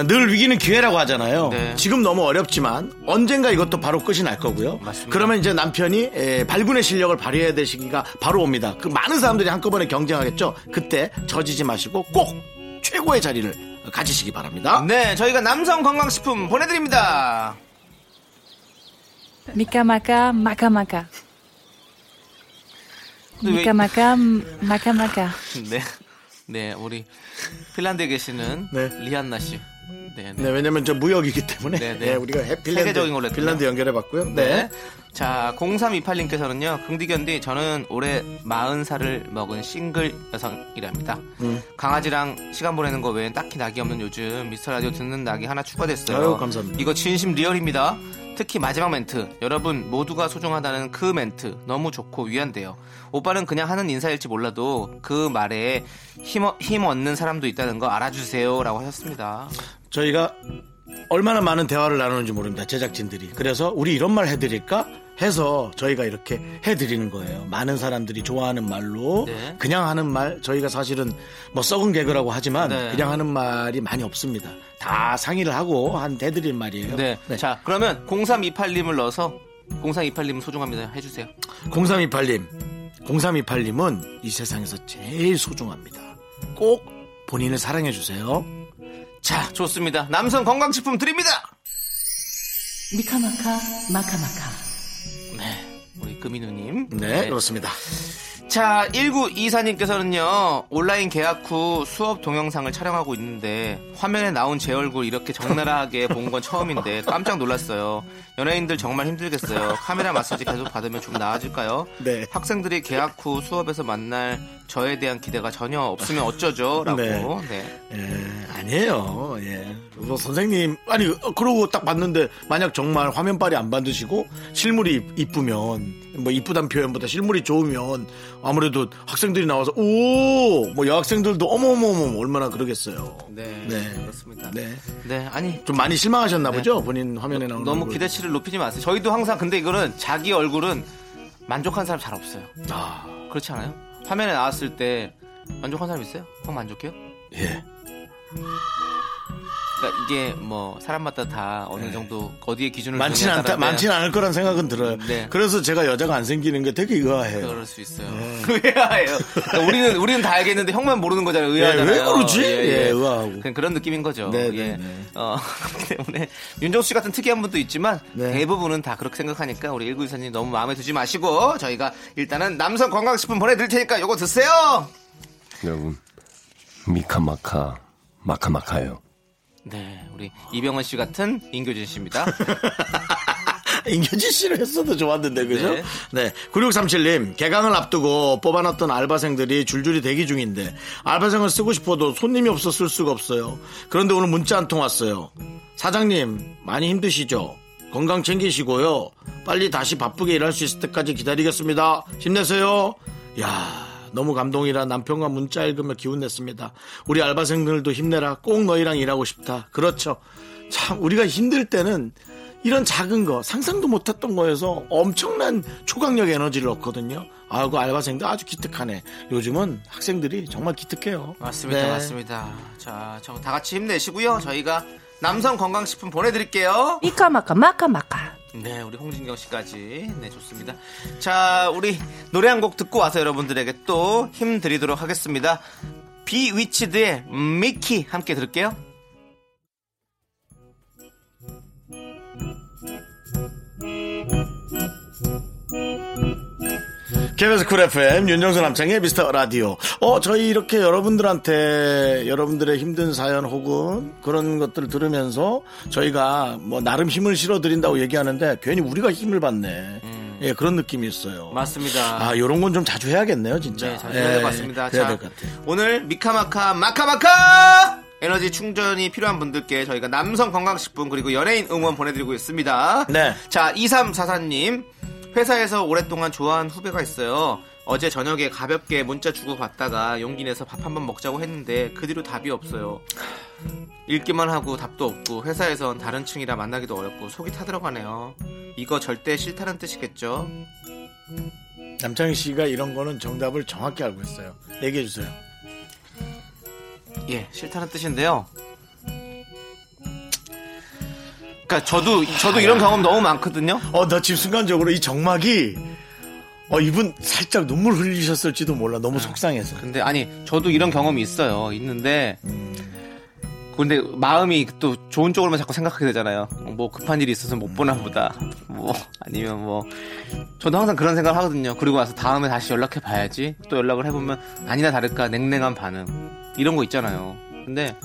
늘 위기는 기회라고 하잖아요. 네. 지금 너무 어렵지만 언젠가 이것도 바로 끝이 날 거고요. 맞습니다. 그러면 이제 남편이 에, 발군의 실력을 발휘해야 될 시기 가 바로 옵니다. 그 많은 사람들이 한꺼번에 경쟁하겠죠. 그때 져지지 마시고 꼭 최고의 자리를 가지시기 바랍니다. 네, 저희가 남성 건강식품 보내드립니다. 미카마카 마카마카 미카마카 마카마카 네. 네, 우리 핀란드에 계시는 네. 리안나 씨. 네, 네. 네, 왜냐면 저 무역이기 때문에 네, 네. 네, 우리가 해- 핀란드. 핀란드 연결해 봤고요. 네. 네. 자, 0328님께서는요, 긍디견디, 저는 올해 40살을 먹은 싱글 여성이랍니다. 음. 강아지랑 시간 보내는 거 외엔 딱히 낙이 없는 요즘 미스터 라디오 듣는 낙이 하나 추가됐어요. 아유, 감사합니다. 이거 진심 real입니다. 특히 마지막 멘트. 여러분 모두가 소중하다는 그 멘트. 너무 좋고 위안돼요. 오빠는 그냥 하는 인사일지 몰라도 그 말에 힘, 얻- 힘 얻는 사람도 있다는 거 알아주세요. 라고 하셨습니다. 저희가 얼마나 많은 대화를 나누는지 모릅니다. 제작진들이. 그래서 우리 이런 말 해드릴까? 해서 저희가 이렇게 해드리는 거예요. 많은 사람들이 좋아하는 말로 네. 그냥 하는 말 저희가 사실은 뭐 썩은 개그라고 하지만 네. 그냥 하는 말이 많이 없습니다. 다 상의를 하고 한 해드릴 말이에요. 네. 자, 그러면 0328님을 넣어서 0328님 소중합니다. 해주세요. 0328님, 0328님은 이 세상에서 제일 소중합니다. 꼭 본인을 사랑해 주세요. 자, 좋습니다. 남성 건강식품 드립니다. 미카마카 마카마카 네. 우리 금인우님. 네, 그렇습니다. 자, 1924님께서는요, 온라인 계약 후 수업 동영상을 촬영하고 있는데, 화면에 나온 제 얼굴 이렇게 적나라하게 본 건 처음인데, 깜짝 놀랐어요. 연예인들 정말 힘들겠어요. 카메라 마사지 계속 받으면 좀 나아질까요? 네. 학생들이 계약 후 수업에서 만날 저에 대한 기대가 전혀 없으면 어쩌죠? 라고. 네. 네. 예, 아니에요. 예. 뭐 선생님, 아니, 어, 그러고 딱 봤는데, 만약 정말 화면빨이 안 받으시고, 실물이 이쁘면, 뭐, 이쁘단 표현보다 실물이 좋으면, 아무래도 학생들이 나와서, 오! 뭐, 여학생들도 어머머머, 얼마나 그러겠어요. 네. 네. 그렇습니다. 네. 네, 아니. 좀 많이 실망하셨나 보죠? 본인 화면에 나오는. 너무 얼굴. 기대치를 높이지 마세요. 저희도 항상 근데 이거는 자기 얼굴은 만족한 사람 잘 없어요. 아, 그렇지 않아요? 화면에 나왔을 때 만족한 사람 있어요? 형 만족해요? 예. 그러니까 이게 뭐 사람마다 다 어느 정도 어디에 기준을 네. 많진 않다. 많진 않을 거란 생각은 들어요. 네. 그래서 제가 여자가 안 생기는 게 되게 의아해요. 그럴 수 있어요. 네. 의아해요. 그러니까 우리는 우리는 다 알겠는데 형만 모르는 거잖아요. 의아하잖아요. 왜 그러지? 예, 의아하고. 그냥 그런 느낌인 거죠. 네, 네, 예. 네. 어, 그렇기 때문에 윤정수 씨 같은 특이한 분도 있지만 네. 대부분은 다 그렇게 생각하니까 우리 1924님 너무 마음에 두지 마시고 저희가 일단은 남성 건강식품 보내드릴 테니까 요거 드세요. 여러분 미카마카 마카마카요. 네, 우리 이병헌 씨 같은 임교진 씨입니다. 인견지 씨를 했어도 좋았는데, 그죠? 네. 네. 9637님, 개강을 앞두고 뽑아놨던 알바생들이 줄줄이 대기 중인데, 알바생을 쓰고 싶어도 손님이 없어 쓸 수가 없어요. 그런데 오늘 문자 한 통 왔어요. 사장님, 많이 힘드시죠? 건강 챙기시고요. 빨리 다시 바쁘게 일할 수 있을 때까지 기다리겠습니다. 힘내세요. 야 너무 감동이라 남편과 문자 읽으며 기운 냈습니다. 우리 알바생들도 힘내라. 꼭 너희랑 일하고 싶다. 그렇죠. 참, 우리가 힘들 때는 이런 작은 거, 상상도 못했던 거에서 엄청난 초강력 에너지를 얻거든요. 아, 그 알바생들 아주 기특하네. 요즘은 학생들이 정말 기특해요. 맞습니다, 네. 맞습니다. 자, 저 다 같이 힘내시고요. 저희가 남성 건강식품 보내드릴게요. 미카마카 마카마카 네, 우리 홍진경 씨까지. 네, 좋습니다. 자, 우리 노래 한 곡 듣고 와서 여러분들에게 또 힘 드리도록 하겠습니다. 비위치드의 미키 함께 들을게요. KBS Cool FM 윤정수 남창희의 미스터 라디오. 어 저희 이렇게 여러분들한테 여러분들의 힘든 사연 혹은 그런 것들을 들으면서 저희가 뭐 나름 힘을 실어 드린다고 얘기하는데 괜히 우리가 힘을 받네. 예 그런 느낌이 있어요. 맞습니다. 아 요런 건 좀 자주 해야겠네요 진짜. 네, 자주 같습니다. 그래야 자. 오늘 미카마카 마카마카 에너지 충전이 필요한 분들께 저희가 남성 건강식품 그리고 연예인 응원 보내드리고 있습니다. 네. 자, 2344님. 회사에서 오랫동안 좋아한 후배가 있어요. 어제 저녁에 가볍게 문자 주고 받다가 용기 내서 밥 한번 먹자고 했는데 그 뒤로 답이 없어요. 읽기만 하고 답도 없고 회사에선 다른 층이라 만나기도 어렵고 속이 타들어가네요. 이거 절대 싫다는 뜻이겠죠? 남창희 씨가 이런 거는 정답을 정확히 알고 있어요. 얘기해 주세요. 예, 싫다는 뜻인데요. 그러니까 저도 저도 이런 경험 너무 많거든요. 어, 나 지금 순간적으로 이 정막이 어, 이분 살짝 눈물 흘리셨을지도 몰라. 너무 속상해서. 근데 아니 저도 이런 경험이 있어요. 있는데 근데 마음이 또 좋은 쪽으로만 자꾸 생각하게 되잖아요. 뭐 급한 일이 있어서 못 보나 보다. 뭐 아니면 뭐 저도 항상 그런 생각을 하거든요. 그리고 와서 다음에 다시 연락해 봐야지. 또 연락을 해보면 아니나 다를까 냉랭한 반응 이런 거 있잖아요. 근데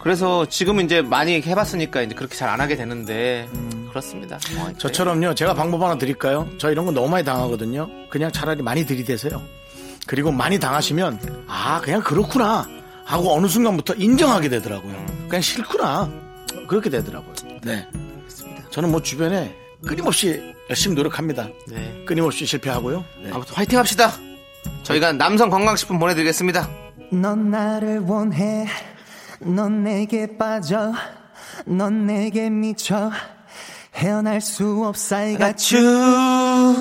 그래서 지금은 이제 많이 해봤으니까 이제 그렇게 잘 안 하게 되는데 그렇습니다. 어, 이제 저처럼요. 제가 방법 하나 드릴까요? 저 이런 거 너무 많이 당하거든요. 그냥 차라리 많이 들이대세요. 그리고 많이 당하시면 아 그냥 그렇구나 하고 어느 순간부터 인정하게 되더라고요. 그냥 싫구나 그렇게 되더라고요. 네. 저는 뭐 주변에 끊임없이 열심히 노력합니다. 네. 끊임없이 실패하고요. 네. 아무튼 화이팅 합시다. 저희가 남성 건강식품 보내드리겠습니다. 넌 나를 원해 넌 내게 빠져 넌 내게 미쳐 헤어날 수 없어 I got you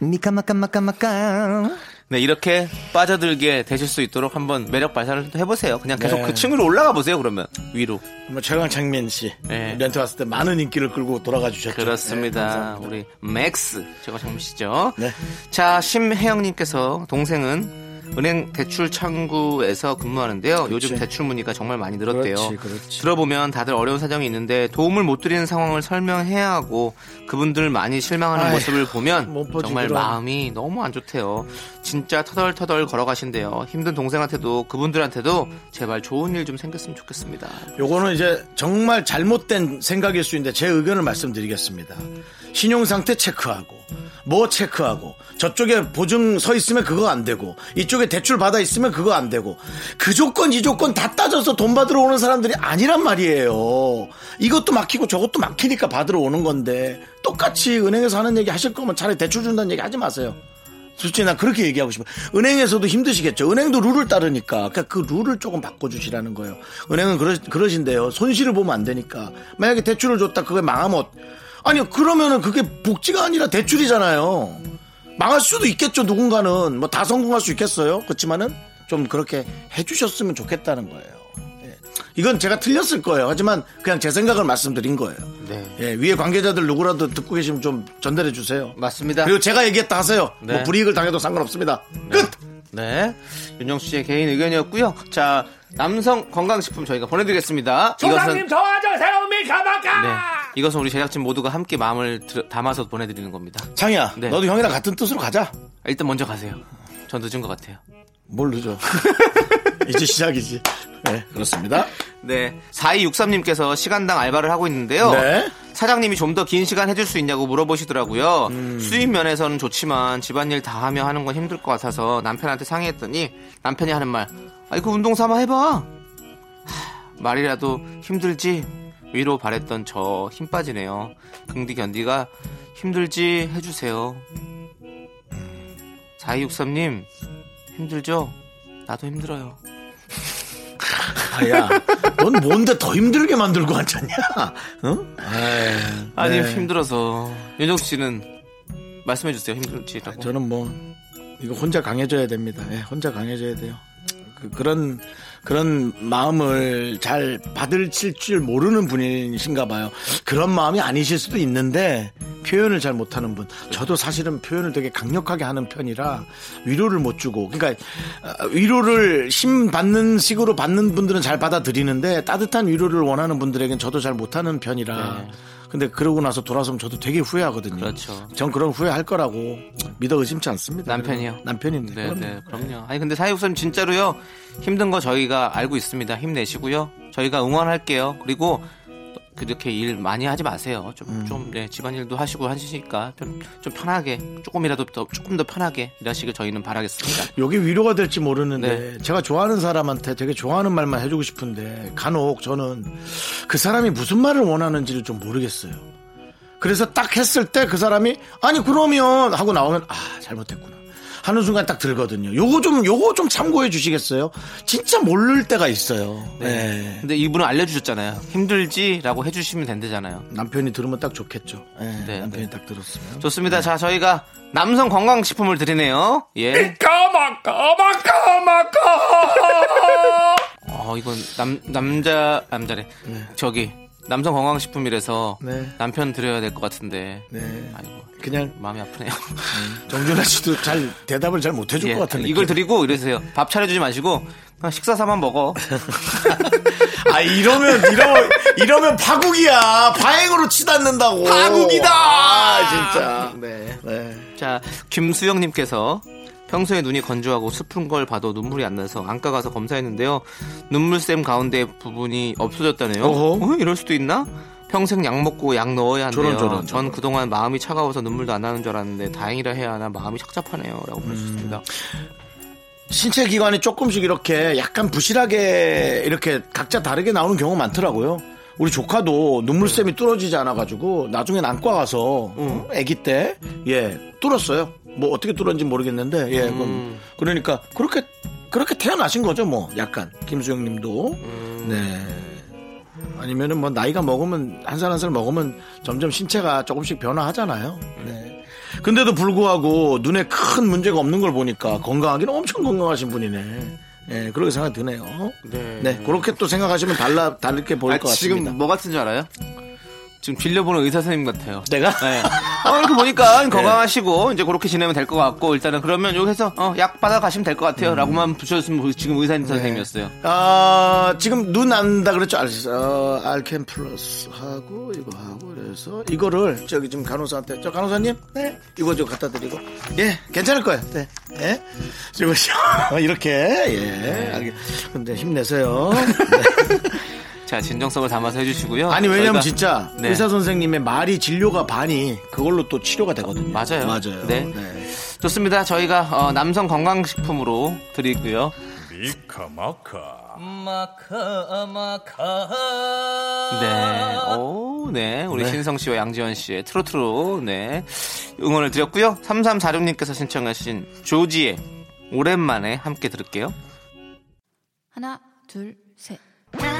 미카마카마카마카 네, 이렇게 빠져들게 되실 수 있도록 한번 매력 발산을 해보세요. 그냥 계속 네. 그 층으로 올라가 보세요, 그러면. 위로. 뭐 최강창민 씨 네. 우리한테 왔을 때 많은 인기를 끌고 돌아가 주셨죠. 그렇습니다. 네. 우리 맥스. 제가 장미씨죠. 네. 자, 심혜영님께서 동생은 은행 대출 창구에서 근무하는데요. 요즘 대출 문의가 정말 많이 늘었대요. 그렇지, 그렇지. 들어보면 다들 어려운 사정이 있는데 도움을 못 드리는 상황을 설명해야 하고 그분들 많이 실망하는 아휴, 모습을 보면 정말 그럼. 마음이 너무 안 좋대요. 진짜 터덜터덜 걸어가신대요. 힘든 동생한테도 그분들한테도 제발 좋은 일 좀 생겼으면 좋겠습니다. 요거는 이제 정말 잘못된 생각일 수 있는데 제 의견을 말씀드리겠습니다. 신용 상태 체크하고 뭐 체크하고 저쪽에 보증 서 있으면 그거 안 되고 이쪽에 대출 받아 있으면 그거 안 되고 그 조건 이 조건 다 따져서 돈 받으러 오는 사람들이 아니란 말이에요. 이것도 막히고 저것도 막히니까 받으러 오는 건데 똑같이 은행에서 하는 얘기 하실 거면 차라리 대출 준다는 얘기 하지 마세요. 솔직히 난 그렇게 얘기하고 싶어요. 은행에서도 힘드시겠죠. 은행도 룰을 따르니까. 그러니까 그 룰을 조금 바꿔주시라는 거예요. 은행은 그러, 그러신데요. 손실을 보면 안 되니까. 만약에 대출을 줬다 그게 망하면 아니요 그러면은 그게 복지가 아니라 대출이잖아요. 망할 수도 있겠죠. 누군가는 뭐 다 성공할 수 있겠어요. 그렇지만은 좀 그렇게 해주셨으면 좋겠다는 거예요. 예. 이건 제가 틀렸을 거예요. 하지만 그냥 제 생각을 말씀드린 거예요. 네. 예, 위에 관계자들 누구라도 듣고 계시면 좀 전달해 주세요. 맞습니다. 그리고 제가 얘기했다 하세요. 네. 뭐 불이익을 당해도 상관없습니다. 끝. 네. 윤정수 씨의 개인 의견이었고요. 자, 남성 건강식품 저희가 보내드리겠습니다. 이것은 도와주세요 미카마카 네. 이것은 우리 제작진 모두가 함께 마음을 들- 담아서 보내드리는 겁니다. 창이야, 네. 너도 형이랑 같은 뜻으로 가자. 일단 먼저 가세요. 전 늦은 것 같아요. 뭘 늦어? 이제 시작이지. 네, 그렇습니다. 네. 4263님께서 시간당 알바를 하고 있는데요. 네. 사장님이 좀 더 긴 시간 해줄 수 있냐고 물어보시더라고요. 음. 수입 면에서는 좋지만 집안일 다 하며 하는 건 힘들 것 같아서 남편한테 상의했더니 남편이 하는 말, 아이 그 운동 삼아 해봐. 하, 말이라도 힘들지 위로 바랬던 저 힘 빠지네요. 긍디 견디가 힘들지 해주세요. 4263님 힘들죠? 나도 힘들어요. 아야, 넌 뭔데 더 힘들게 만들고 앉았냐? 응? 아이, 아니 네. 힘들어서 윤정수 씨는 말씀해 주세요 힘들지라고. 저는 뭐 이거 혼자 강해져야 됩니다. 예, 혼자 강해져야 돼요. 그, 런 그런 마음을 잘 받으실 줄 모르는 분이신가 봐요. 그런 마음이 아니실 수도 있는데 표현을 잘 못하는 분. 저도 사실은 표현을 되게 강력하게 하는 편이라 위로를 못 주고 그러니까 어, 위로를 힘 받는 식으로 받는 분들은 잘 받아들이는데 따뜻한 위로를 원하는 분들에겐 저도 잘 못하는 편이라 근데 그러고 나서 돌아서면 저도 되게 후회하거든요. 그렇죠. 전 그런 후회할 거라고 믿어 의심치 않습니다. 남편이요? 남편인데. 네, 그럼요. 네, 그럼요. 아니 근데 사회복사님 진짜로요 힘든 거 저희가 알고 있습니다. 힘내시고요. 저희가 응원할게요. 그리고 그렇게 일 많이 하지 마세요. 좀, 음. 좀, 네, 집안일도 하시고 하시니까 좀, 좀 편하게, 조금이라도 더, 조금 더 편하게 일하시길 저희는 바라겠습니다. 요게 위로가 될지 모르는데 네. 제가 좋아하는 사람한테 되게 좋아하는 말만 해주고 싶은데 간혹 저는 그 사람이 무슨 말을 원하는지를 좀 모르겠어요. 그래서 딱 했을 때 그 사람이 아니 그러면 하고 나오면 아 잘못했구나 하는 순간 딱 들거든요. 요거 좀 요거 좀 참고해 주시겠어요? 진짜 모를 때가 있어요. 네. 근데 이분은 알려주셨잖아요. 힘들지라고 해주시면 된대잖아요. 남편이 들으면 딱 좋겠죠. 네, 네, 남편이 네. 딱 들었으면. 좋습니다. 자, 저희가 남성 건강식품을 드리네요. 예. 어, 이건 남, 남자, 남자래. 저기, 남성 건강식품이라서 네. 남편 드려야 될 것 같은데. 네. 아이고, 그냥 마음이 아프네요. 정준하 씨도 잘 대답을 잘 못 해줄 예, 것 같은 느낌. 이걸 드리고 이러세요. 밥 차려주지 마시고, 그냥 식사 사만 먹어. 아 이러면 이러면 이러면 파국이야. 파행으로 치닫는다고. 파국이다! 아, 진짜. 네. 네. 자, 김수영님께서 평소에 눈이 건조하고 슬픈 걸 봐도 눈물이 안 나서 안과 가서 검사했는데요. 눈물샘 가운데 부분이 없어졌다네요. 어허. 어, 이럴 수도 있나? 평생 약 먹고 약 넣어야 한대요. 저런, 저런, 전 저런. 그동안 마음이 차가워서 눈물도 안 나는 줄 알았는데 다행이라 해야 하나 마음이 착잡하네요. 라고 음. 보내주셨습니다. 신체 기관이 조금씩 이렇게 약간 부실하게 이렇게 각자 다르게 나오는 경우가 많더라고요. 우리 조카도 눈물샘이 뚫어지지 않아가지고 나중엔 안과 가서 어, 아기 때 예 뚫었어요. 뭐 어떻게 뚫었는지 모르겠는데 예 그럼 그러니까 그렇게 그렇게 태어나신 거죠 뭐 약간 김수영님도 네 아니면은 뭐 나이가 먹으면 한 살 한 살 먹으면 점점 신체가 조금씩 변화하잖아요. 네. 근데도 불구하고 눈에 큰 문제가 없는 걸 보니까 건강하기는 엄청 건강하신 분이네. 예, 그렇게 생각이 드네요. 네. 네, 그렇게 또 생각하시면 달라 다르게 보일 아, 것 같습니다. 지금 뭐 같은 줄 알아요? 지금 빌려보는 의사 선생님 같아요. 내가 네. 어, 이렇게 보니까 건강하시고 이제 그렇게 지내면 될 것 같고 일단은 그러면 여기서 어, 약 받아 가시면 될 것 같아요. 라고만 붙여줬으면 지금 의사 선생님이었어요. 아, 지금 눈 안다 그랬죠? 알, 어, 알캔 플러스 하고 이거 하고 그래서 이거를 저기 지금 간호사한테 저 간호사님 네 이거 좀 갖다 드리고 예 괜찮을 거예요. 네. 예. 지금 이렇게 예. 알겠. 근데 힘내세요. 네. 자 진정성을 담아서 해주시고요. 아니 왜냐면 진짜 네. 의사 선생님의 말이 진료가 반이 그걸로 또 치료가 되거든요. 맞아요. 맞아요. 네. 좋습니다. 저희가 어, 남성 건강식품으로 드리고요. 네, 오, 네, 우리 신성 씨와 양지원 씨의 트로트로 네 응원을 드렸고요. 3346님께서 신청하신 조지의 오랜만에 함께 들을게요. 하나, 둘, 셋.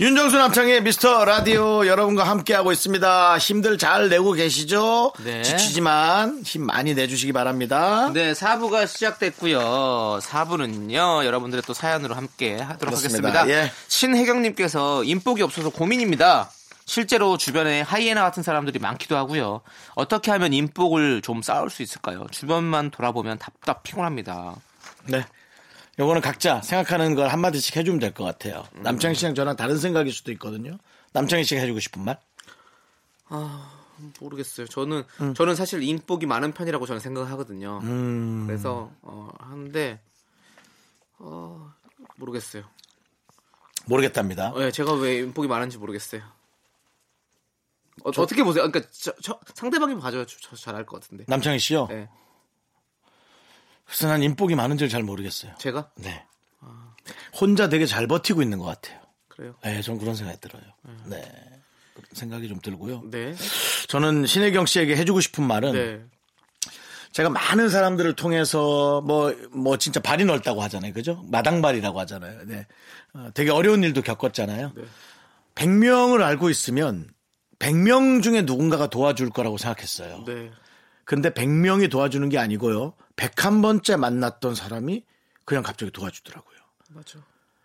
윤정수 남창희의 미스터 라디오 여러분과 함께하고 있습니다 힘들 잘 내고 계시죠 네. 지치지만 힘 많이 내주시기 바랍니다 네, 4부가 시작됐고요. 4부는요, 여러분들의 또 사연으로 함께 하도록 그렇습니다. 하겠습니다. 예. 신혜경님께서 인복이 없어서 고민입니다. 실제로 주변에 하이에나 같은 사람들이 많기도 하고요. 어떻게 하면 인복을 좀 쌓을 수 있을까요? 주변만 돌아보면 답답 피곤합니다. 네 요거는 각자 생각하는 걸 한마디씩 해주면 될 것 같아요 남창희 씨랑 저랑 다른 생각일 수도 있거든요 남창희 씨가 해주고 싶은 말 모르겠어요. 저는 음. 저는 사실 인복이 많은 편이라고 저는 생각하거든요. 그래서 어, 하는데 어, 모르겠어요. 모르겠답니다 네, 제가 왜 인복이 많은지 모르겠어요. 어, 떻게 보세요? 그러니까 저, 저- 상대방이 봐줘야 저잘알것 같은데. 남창희 씨요 네, 그래서 난 인복이 많은지를 잘 모르겠어요 제가 네 혼자 되게 잘 버티고 있는 것 같아요 그래요. 네, 전 그런 생각이 들어요. 네. 그런 생각이 좀 들고요. 네, 저는 신혜경 씨에게 해주고 싶은 말은 네, 제가 많은 사람들을 통해서 뭐, 뭐 진짜 발이 넓다고 하잖아요. 그죠? 마당발이라고 하잖아요. 네. 어, 되게 어려운 일도 겪었잖아요. 100명을 알고 있으면 100명 중에 누군가가 도와줄 거라고 생각했어요. 네, 근데 100명이 도와주는 게 아니고요. 101번째 만났던 사람이 그냥 갑자기 도와주더라고요. 맞아.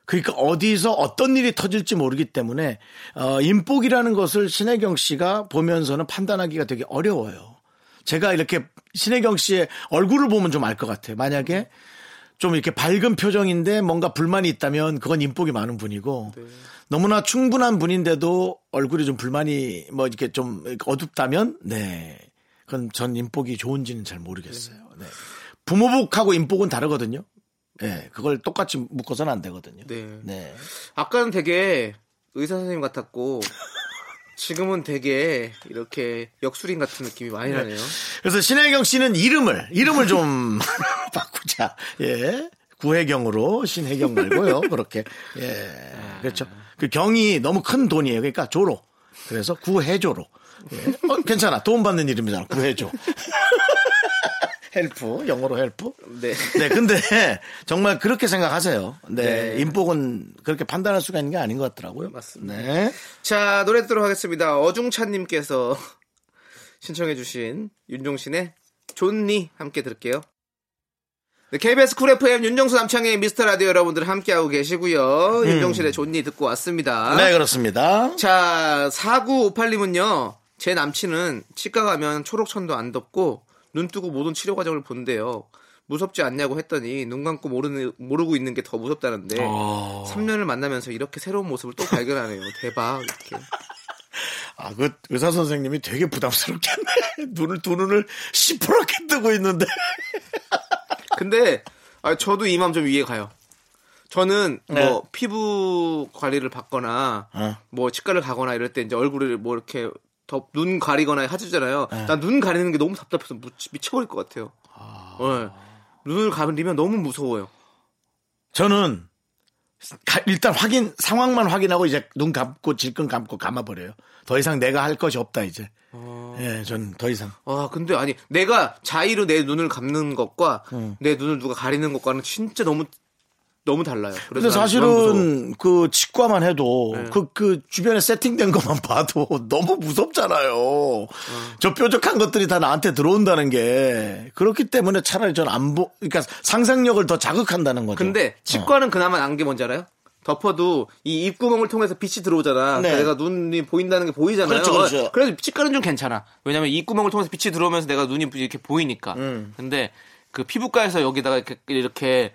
그러니까 어디서 어떤 일이 터질지 모르기 때문에 어, 인복이라는 것을 신혜경 씨가 보면서는 판단하기가 되게 어려워요. 제가 이렇게 신혜경 씨의 얼굴을 보면 좀 알 것 같아요. 만약에 좀 이렇게 밝은 표정인데 뭔가 불만이 있다면 그건 인복이 많은 분이고 너무나 충분한 분인데도 얼굴이 좀 불만이 뭐 이렇게 좀 어둡다면 네 그건 전 인복이 좋은지는 잘 모르겠어요. 네. 부모복하고 인복은 다르거든요. 네, 그걸 똑같이 묶어서는 안 되거든요. 네. 네. 아까는 되게 의사 선생님 같았고 지금은 되게 이렇게 역술인 같은 느낌이 많이 나네요. 그래서 신혜경 씨는 이름을 이름을 좀 바꾸자. 예. 구혜경으로 신혜경 말고요. 그렇게 예. 그렇죠. 그 경이 너무 큰 돈이에요. 그러니까 조로. 그래서 구해조로. 예. 어, 괜찮아. 도움 받는 이름이잖아. 구해조. help 영어로 help. 네. 네, 근데 정말 그렇게 생각하세요. 네, 네. 인복은 그렇게 판단할 수가 있는 게 아닌 것 같더라고요. 맞습니다. 네. 자, 노래 듣도록 하겠습니다. 어중찬님께서 신청해주신 윤종신의 좋니 함께 들을게요. 네, KBS Cool FM 윤정수 남창희의 미스터 라디오 여러분들 함께하고 계시고요. 윤종신의 좋니 듣고 왔습니다. 네, 그렇습니다. 자, 4958님은요, 제 남친은 치과 가면 초록천도 안 덮고 눈 뜨고 모든 치료 과정을 본대요. 무섭지 않냐고 했더니 눈 감고 모르는, 모르고 있는 게 더 무섭다는데 어. 3년을 만나면서 이렇게 새로운 모습을 또 발견하네요. 대박. 이렇게. 아, 그 의사 선생님이 되게 부담스럽겠네. 눈을 두 눈을 시퍼렇게 뜨고 있는데. 근데 아, 저도 이 마음 좀 이해 가요. 저는 네. 뭐 피부 관리를 받거나 어. 뭐 치과를 가거나 이럴 때 이제 얼굴을 뭐 이렇게 더눈 가리거나 해주잖아요. 네. 난눈 가리는 게 너무 답답해서 미치- 미쳐버릴 것 같아요. 네. 눈을 가리면 너무 무서워요. 저는 가- 일단 확인 상황만 확인하고 이제 눈 감고 질끈 감고 감아 버려요. 더 이상 내가 할 것이 없다 이제. 예, 전 더 이상. 아 근데 아니 내가 자의로 내 눈을 감는 것과 내 눈을 누가 가리는 것과는 진짜 너무 너무 달라요. 그래서 근데. 사실은 그 치과만 해도 네. 그, 그 주변에 세팅된 것만 봐도 너무 무섭잖아요. 어. 저 뾰족한 것들이 다 나한테 들어온다는 게 그렇기 때문에 차라리 전 안 보, 그러니까 상상력을 더 자극한다는 거죠. 근데 치과는 그나마 난 게 뭔지 알아요? 덮어도 이 입구멍을 통해서 빛이 들어오잖아. 네. 내가 눈이 보인다는 게 보이잖아요. 그렇죠, 그렇죠. 그래서 치과는 좀 괜찮아. 왜냐면 이 입구멍을 통해서 빛이 들어오면서 내가 눈이 이렇게 보이니까. 음. 근데 그 피부과에서 여기다가 이렇게, 이렇게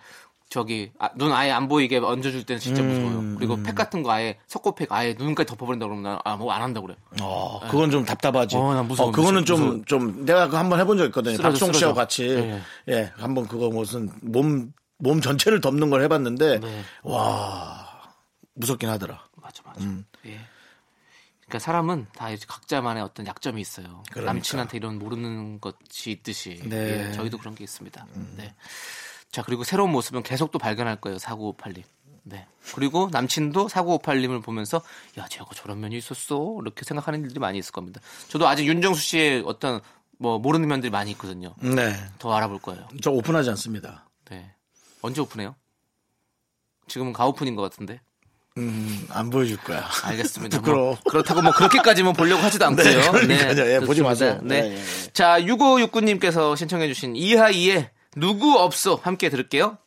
저기 아, 눈 아예 안 보이게 얹어줄 때는 진짜 무서워요. 음, 그리고 팩 같은 거 아예 석고팩 아예 눈까지 덮어버린다 그러면 난아뭐 안 한다 그래. 어, 그건 좀 답답하지. 어, 난 무서워, 그거는 무서워, 좀. 좀, 내가 그거 한번 해본 적 있거든요. 쓰러져, 씨하고 쓰러져. 같이. 예. 예, 한번 그거 무슨 몸, 몸 전체를 덮는 걸 해봤는데, 네. 와, 무섭긴 하더라. 맞아, 맞아. 예. 그러니까 사람은 다 이제 각자만의 어떤 약점이 있어요. 그러니까. 남친한테 이런 모르는 것이 있듯이 네. 예, 저희도 그런 게 있습니다. 네. 자 그리고 새로운 모습은 계속 또 발견할 거예요. 4958님. 네. 그리고 남친도 4958님을 보면서 야 제가 저런 면이 있었어 이렇게 생각하는 일들이 많이 있을 겁니다. 저도 아직 윤정수 씨의 어떤 뭐 모르는 면들이 많이 있거든요. 네. 더 알아볼 거예요. 저 오픈하지 않습니다. 네. 언제 오픈해요? 지금은 가오픈인 것 같은데. 음, 안 보여줄 거야. 알겠습니다. 부끄러워. 뭐 그렇다고 뭐 그렇게까지만 보려고 하지도 않고요. 네, 그러니까요. 예, 보지 좋습니다. 마세요. 네. 네, 예, 예. 자, 6569님께서 신청해주신 이하이의 누구 없어 함께 들을게요.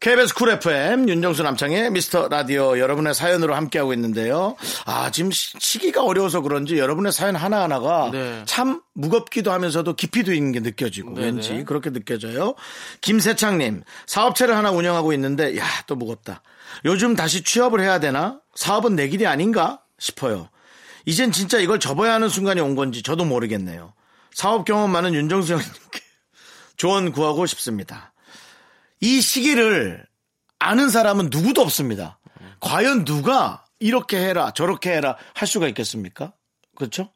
KBS Cool FM 윤정수 남창희의 미스터 라디오 여러분의 사연으로 함께하고 있는데요. 아 지금 시- 시기가 어려워서 그런지 여러분의 사연 하나 하나가 네. 참 무겁기도 하면서 깊이도 있는 게 느껴지고 네네. 왠지 그렇게 느껴져요. 김세창님 사업체를 하나 운영하고 있는데 야 또 무겁다. 요즘 다시 취업을 해야 되나? 사업은 내 길이 아닌가 싶어요. 이젠 진짜 이걸 접어야 하는 순간이 온 건지 저도 모르겠네요. 사업 경험 많은 윤정수 형님께 조언 구하고 싶습니다. 이 시기를 아는 사람은 누구도 없습니다. 과연 누가 이렇게 해라 저렇게 해라 할 수가 있겠습니까? 그렇죠?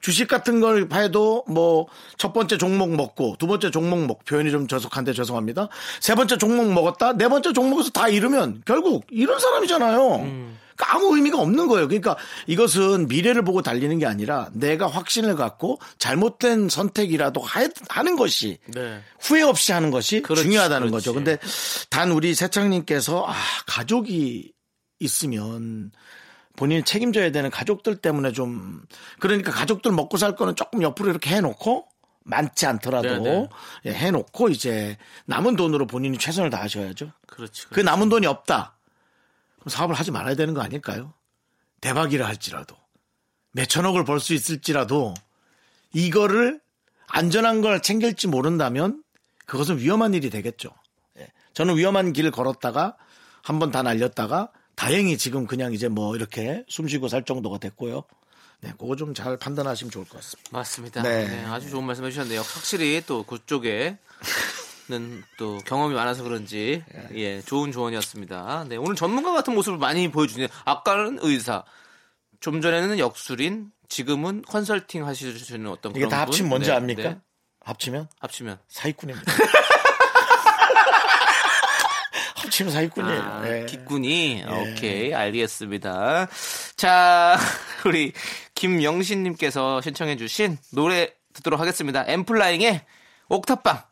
주식 같은 걸 해도 뭐 첫 번째 종목 먹고 두 번째 종목 먹 표현이 좀 저속한데 죄송합니다. 세 번째 종목 먹었다 네 번째 종목에서 다 잃으면 결국 이런 사람이잖아요. 그러니까 아무 의미가 없는 거예요. 그러니까 이것은 미래를 보고 달리는 게 아니라 내가 확신을 갖고 잘못된 선택이라도 하- 하는 것이 네. 후회 없이 하는 것이 그렇지, 중요하다는 그렇지. 거죠. 근데 단 우리 세창님께서 아, 가족이 있으면 본인이 책임져야 되는 가족들 때문에 좀 그러니까 가족들 먹고 살 거는 조금 옆으로 이렇게 해놓고 많지 않더라도 네네. 예, 해놓고 이제 남은 돈으로 본인이 최선을 다하셔야죠. 그렇지. 그 남은 돈이 없다. 그럼 사업을 하지 말아야 되는 거 아닐까요? 대박이라 할지라도 몇천억을 벌 수 있을지라도 이거를 안전한 걸 챙길지 모른다면 그것은 위험한 일이 되겠죠. 예. 저는 위험한 길을 걸었다가 한 번 다 날렸다가 다행히 지금 그냥 이제 뭐 이렇게 숨 쉬고 살 정도가 됐고요. 네, 그거 좀 잘 판단하시면 좋을 것 같습니다. 맞습니다. 네. 네, 아주 좋은 말씀 해주셨는데요. 확실히 또 그쪽에는 또 경험이 많아서 그런지 예 좋은 조언이었습니다. 네, 오늘 전문가 같은 모습을 많이 보여주네요. 아까는 의사, 좀 전에는 역술인, 지금은 컨설팅 하시는 어떤 이게 다 분? 합치면 뭔지 네, 압니까? 네. 합치면 합치면 사기꾼입니다. 합치면 사기꾼이에요. 아, 예. 기꾼이 오케이 알겠습니다. 자 우리 김영신님께서 신청해주신 노래 듣도록 하겠습니다. 엠플라잉의 옥탑방.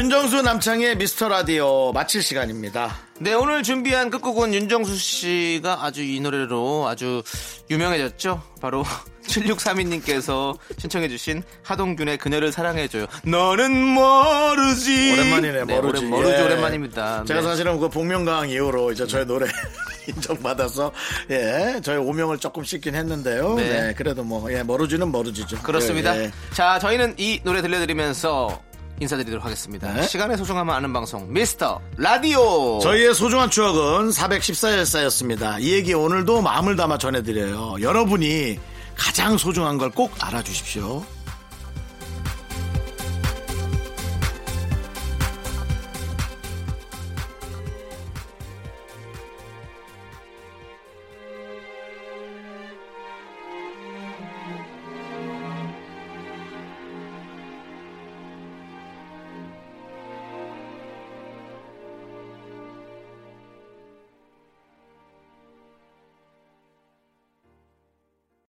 윤정수 남창의 미스터 라디오 마칠 시간입니다. 네, 오늘 준비한 끝곡은 윤정수 씨가 아주 이 노래로 아주 유명해졌죠? 바로 7632님께서 신청해주신 하동균의 그녀를 사랑해줘요. 너는 모르지. 오랜만이네, 네, 모르지. 오랜, 모르지, 예. 오랜만입니다. 제가 네. 사실은 그 복면가왕 이후로 이제 저의 노래 인정받아서 예 저의 오명을 조금 씻긴 했는데요. 네. 네, 그래도 뭐 예, 모르지는 모르지죠. 그렇습니다. 예, 예. 자, 저희는 이 노래 들려드리면서 인사드리도록 하겠습니다. 네. 시간의 소중함을 아는 방송, 미스터 라디오. 저희의 소중한 추억은 414일사였습니다. 이 얘기 오늘도 마음을 담아 전해드려요. 여러분이 가장 소중한 걸 꼭 알아주십시오.